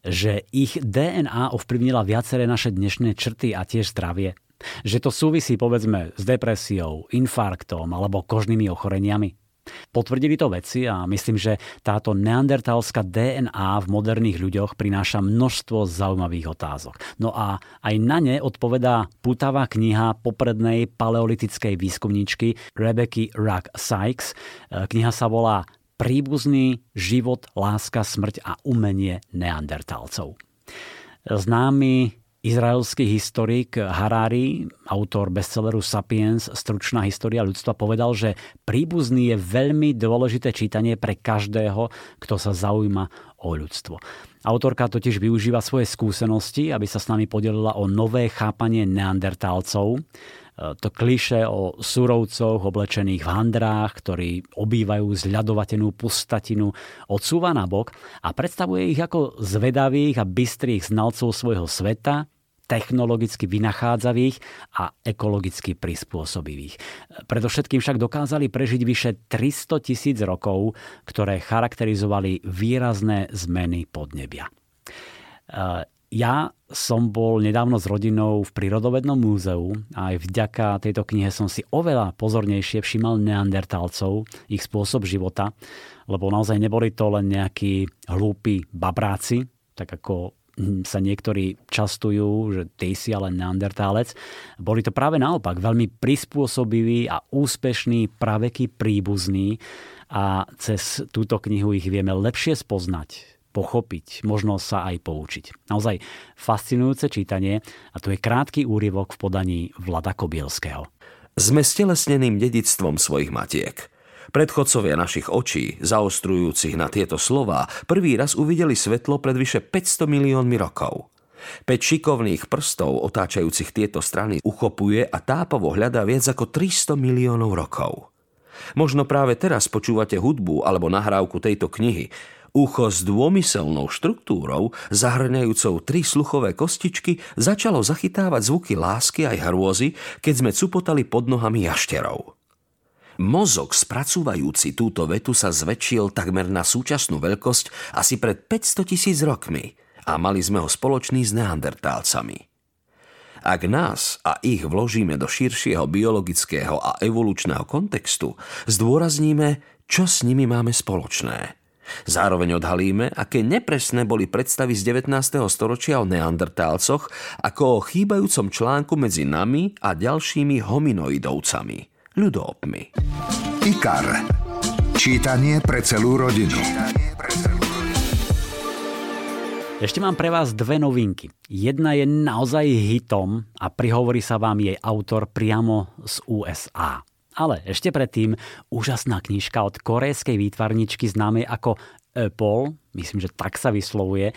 Že ich DNA ovplyvnila viaceré naše dnešné črty a tiež zdravie? Že to súvisí povedzme s depresiou, infarktom alebo kožnými ochoreniami. Potvrdili to veci a myslím, že táto neandertalská DNA v moderných ľuďoch prináša množstvo zaujímavých otázok. No a aj na ne odpovedá putavá kniha poprednej paleolitickej výskumníčky Rebecca Ruck Sykes. Kniha sa volá Príbuzný život, láska, smrť a umenie neandertalcov. Známy Izraelský historik Harari, autor bestselleru Sapiens, stručná história ľudstva, povedal, že príbuzný je veľmi dôležité čítanie pre každého, kto sa zaujíma o ľudstvo. Autorka totiž využíva svoje skúsenosti, aby sa s nami podelila o nové chápanie neandertálcov, to kliše o surovcoch oblečených v handrách, ktorí obývajú zľadovatenú pustatinu, odsúva na bok a predstavuje ich ako zvedavých a bystrých znalcov svojho sveta, technologicky vynachádzavých a ekologicky prispôsobivých. Predovšetkým však dokázali prežiť vyše 300 tisíc rokov, ktoré charakterizovali výrazné zmeny podnebia. E, ja som bol nedávno s rodinou v Prírodovednom múzeu a aj vďaka tejto knihe som si oveľa pozornejšie všímal neandertálcov, ich spôsob života, lebo naozaj neboli to len nejakí hlúpi babráci, tak ako sa niektorí častujú, že ty si ale neandertálec. Boli to práve naopak veľmi prispôsobiví a úspešní praveky príbuzní a cez túto knihu ich vieme lepšie spoznať, pochopiť, možno sa aj poučiť. Naozaj fascinujúce čítanie a to je krátky úryvok v podaní Vlada Kobielského. Sme stelesneným dedictvom svojich matiek – Predchodcovia našich očí, zaostrujúcich na tieto slová, prvý raz uvideli svetlo pred vyše 500 miliónmi rokov. Peť šikovných prstov otáčajúcich tieto strany uchopuje a tápavo hľadá viac ako 300 miliónov rokov. Možno práve teraz počúvate hudbu alebo nahrávku tejto knihy. Ucho s dômyselnou štruktúrou, zahrňajúcou tri sluchové kostičky, začalo zachytávať zvuky lásky aj hrôzy, keď sme cupotali pod nohami jašterov. Mozog spracúvajúci túto vetu sa zväčšil takmer na súčasnú veľkosť asi pred 500 tisíc rokmi a mali sme ho spoločný s neandertálcami. Ak nás a ich vložíme do širšieho biologického a evolučného kontextu, zdôrazníme, čo s nimi máme spoločné. Zároveň odhalíme, aké nepresné boli predstavy z 19. storočia o neandertálcoch ako o chýbajúcom článku medzi nami a ďalšími hominoidovcami – ľudopmi. IKAR. Čítanie pre celú rodinu. Ešte mám pre vás dve novinky. Jedna je naozaj hitom a prihovorí sa vám jej autor priamo z USA. Ale ešte predtým úžasná knižka od korejskej výtvarničky známej ako Apple, myslím, že tak sa vyslovuje.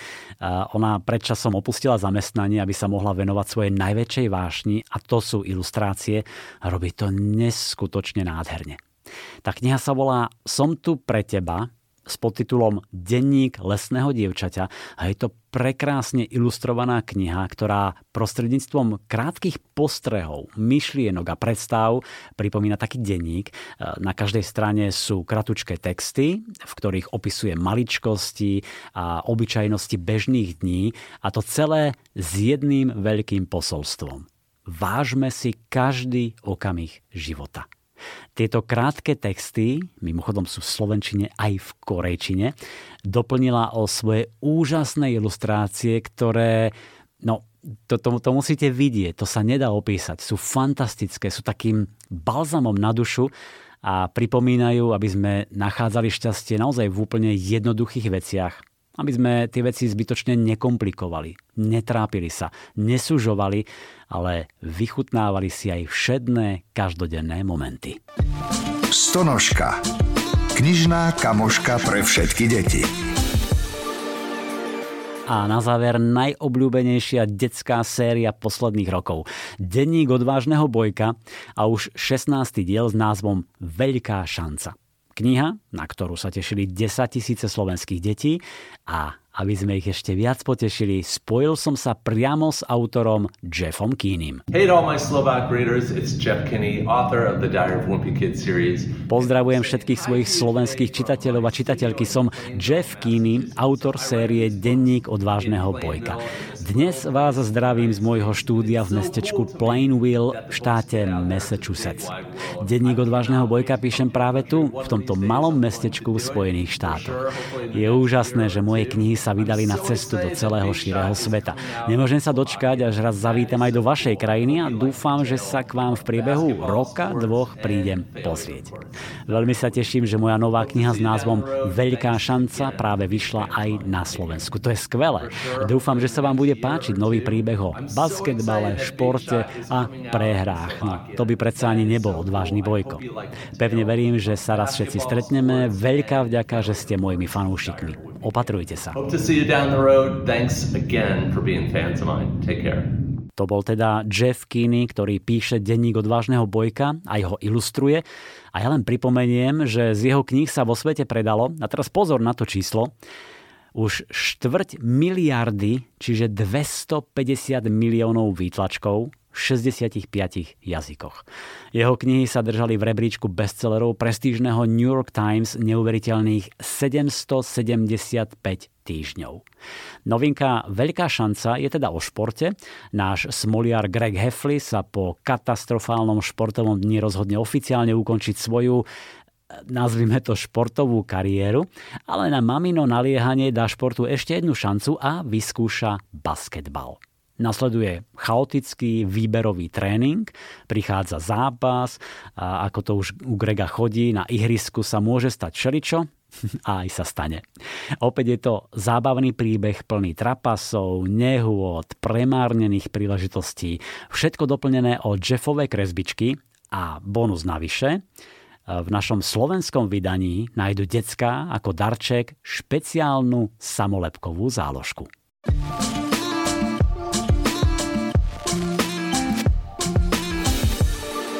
Ona predčasom opustila zamestnanie, aby sa mohla venovať svojej najväčšej vášni a to sú ilustrácie robí to neskutočne nádherne. Tá kniha sa volá Som tu pre teba s podtitulom Denník lesného dievčaťa a je to prekrásne ilustrovaná kniha, ktorá prostredníctvom krátkých postrehov, myšlienok a predstav pripomína taký denník. Na každej strane sú kratučké texty, v ktorých opisuje maličkosti a obyčajnosti bežných dní a to celé s jedným veľkým posolstvom. vážme si každý okamih života. Tieto krátke texty, mimochodom sú v slovenčine aj v korejčine, doplnila o svoje úžasné ilustrácie, ktoré, no, to, to, to musíte vidieť, to sa nedá opísať. Sú fantastické, sú takým balzamom na dušu a pripomínajú, aby sme nachádzali šťastie naozaj v úplne jednoduchých veciach. Aby sme tie veci zbytočne nekomplikovali, netrápili sa, nesužovali, ale vychutnávali si aj všedné každodenné momenty. Stonožka. Knižná kamoška pre všetky deti. A na záver najobľúbenejšia detská séria posledných rokov. Denník odvážneho bojka a už 16. diel s názvom Veľká šanca. Kniha, na ktorú sa tešili 10 tisíce slovenských detí a aby sme ich ešte viac potešili, spojil som sa priamo s autorom Jeffom Keenym. Hey to all my Slovak readers, it's Jeff Kinney, author of the Diary of Wimpy Kid series. Pozdravujem všetkých svojich slovenských čitateľov a čitateľky. Som Jeff Keeney, autor série Denník odvážneho bojka. Dnes vás zdravím z môjho štúdia v mestečku Plainville v štáte Massachusetts. Denník odvážneho bojka píšem práve tu, v tomto malom mestečku v Spojených štátoch. Je úžasné, že moje knihy sa vydali na cestu do celého šíreho sveta. Nemôžem sa dočkať, až raz zavítam aj do vašej krajiny a dúfam, že sa k vám v priebehu roka, dvoch prídem pozrieť. Veľmi sa teším, že moja nová kniha s názvom Veľká šanca práve vyšla aj na Slovensku. To je skvelé. Dúfam, že sa vám bude páčiť nový príbeh o basketbale, športe a prehrách. No, to by predsa ani nebol odvážny bojko. Pevne verím, že sa raz všetci stretneme. Veľká vďaka, že ste mojimi fanúšikmi. Opatrujte sa. To bol teda Jeff Keeney, ktorý píše denník odvážneho bojka a ho ilustruje. A ja len pripomeniem, že z jeho kníh sa vo svete predalo, a teraz pozor na to číslo, už štvrť miliardy, čiže 250 miliónov výtlačkov 65 jazykoch. Jeho knihy sa držali v rebríčku bestsellerov prestížneho New York Times neuveriteľných 775 týždňov. Novinka Veľká šanca je teda o športe. Náš smoliar Greg Heffley sa po katastrofálnom športovom dni rozhodne oficiálne ukončiť svoju nazvime to športovú kariéru, ale na mamino naliehanie dá športu ešte jednu šancu a vyskúša basketbal. Nasleduje chaotický výberový tréning, prichádza zápas, a ako to už u Grega chodí, na ihrisku sa môže stať šeličo, a aj sa stane. Opäť je to zábavný príbeh plný trapasov, nehôd, premárnených príležitostí, všetko doplnené o Jeffové kresbičky a bonus navyše – v našom slovenskom vydaní nájdu decka ako darček špeciálnu samolepkovú záložku.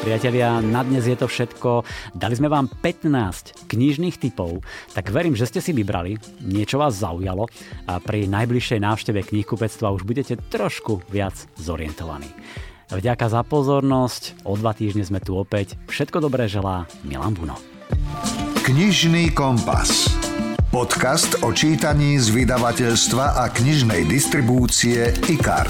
Priatelia, na dnes je to všetko. Dali sme vám 15 knižných typov, tak verím, že ste si vybrali, niečo vás zaujalo a pri najbližšej návšteve knihkupectva už budete trošku viac zorientovaní. Vďaka za pozornosť, o dva týždne sme tu opäť. Všetko dobré želá Milan Buno. Knižný kompas. Podcast o čítaní z vydavateľstva a knižnej distribúcie IKAR.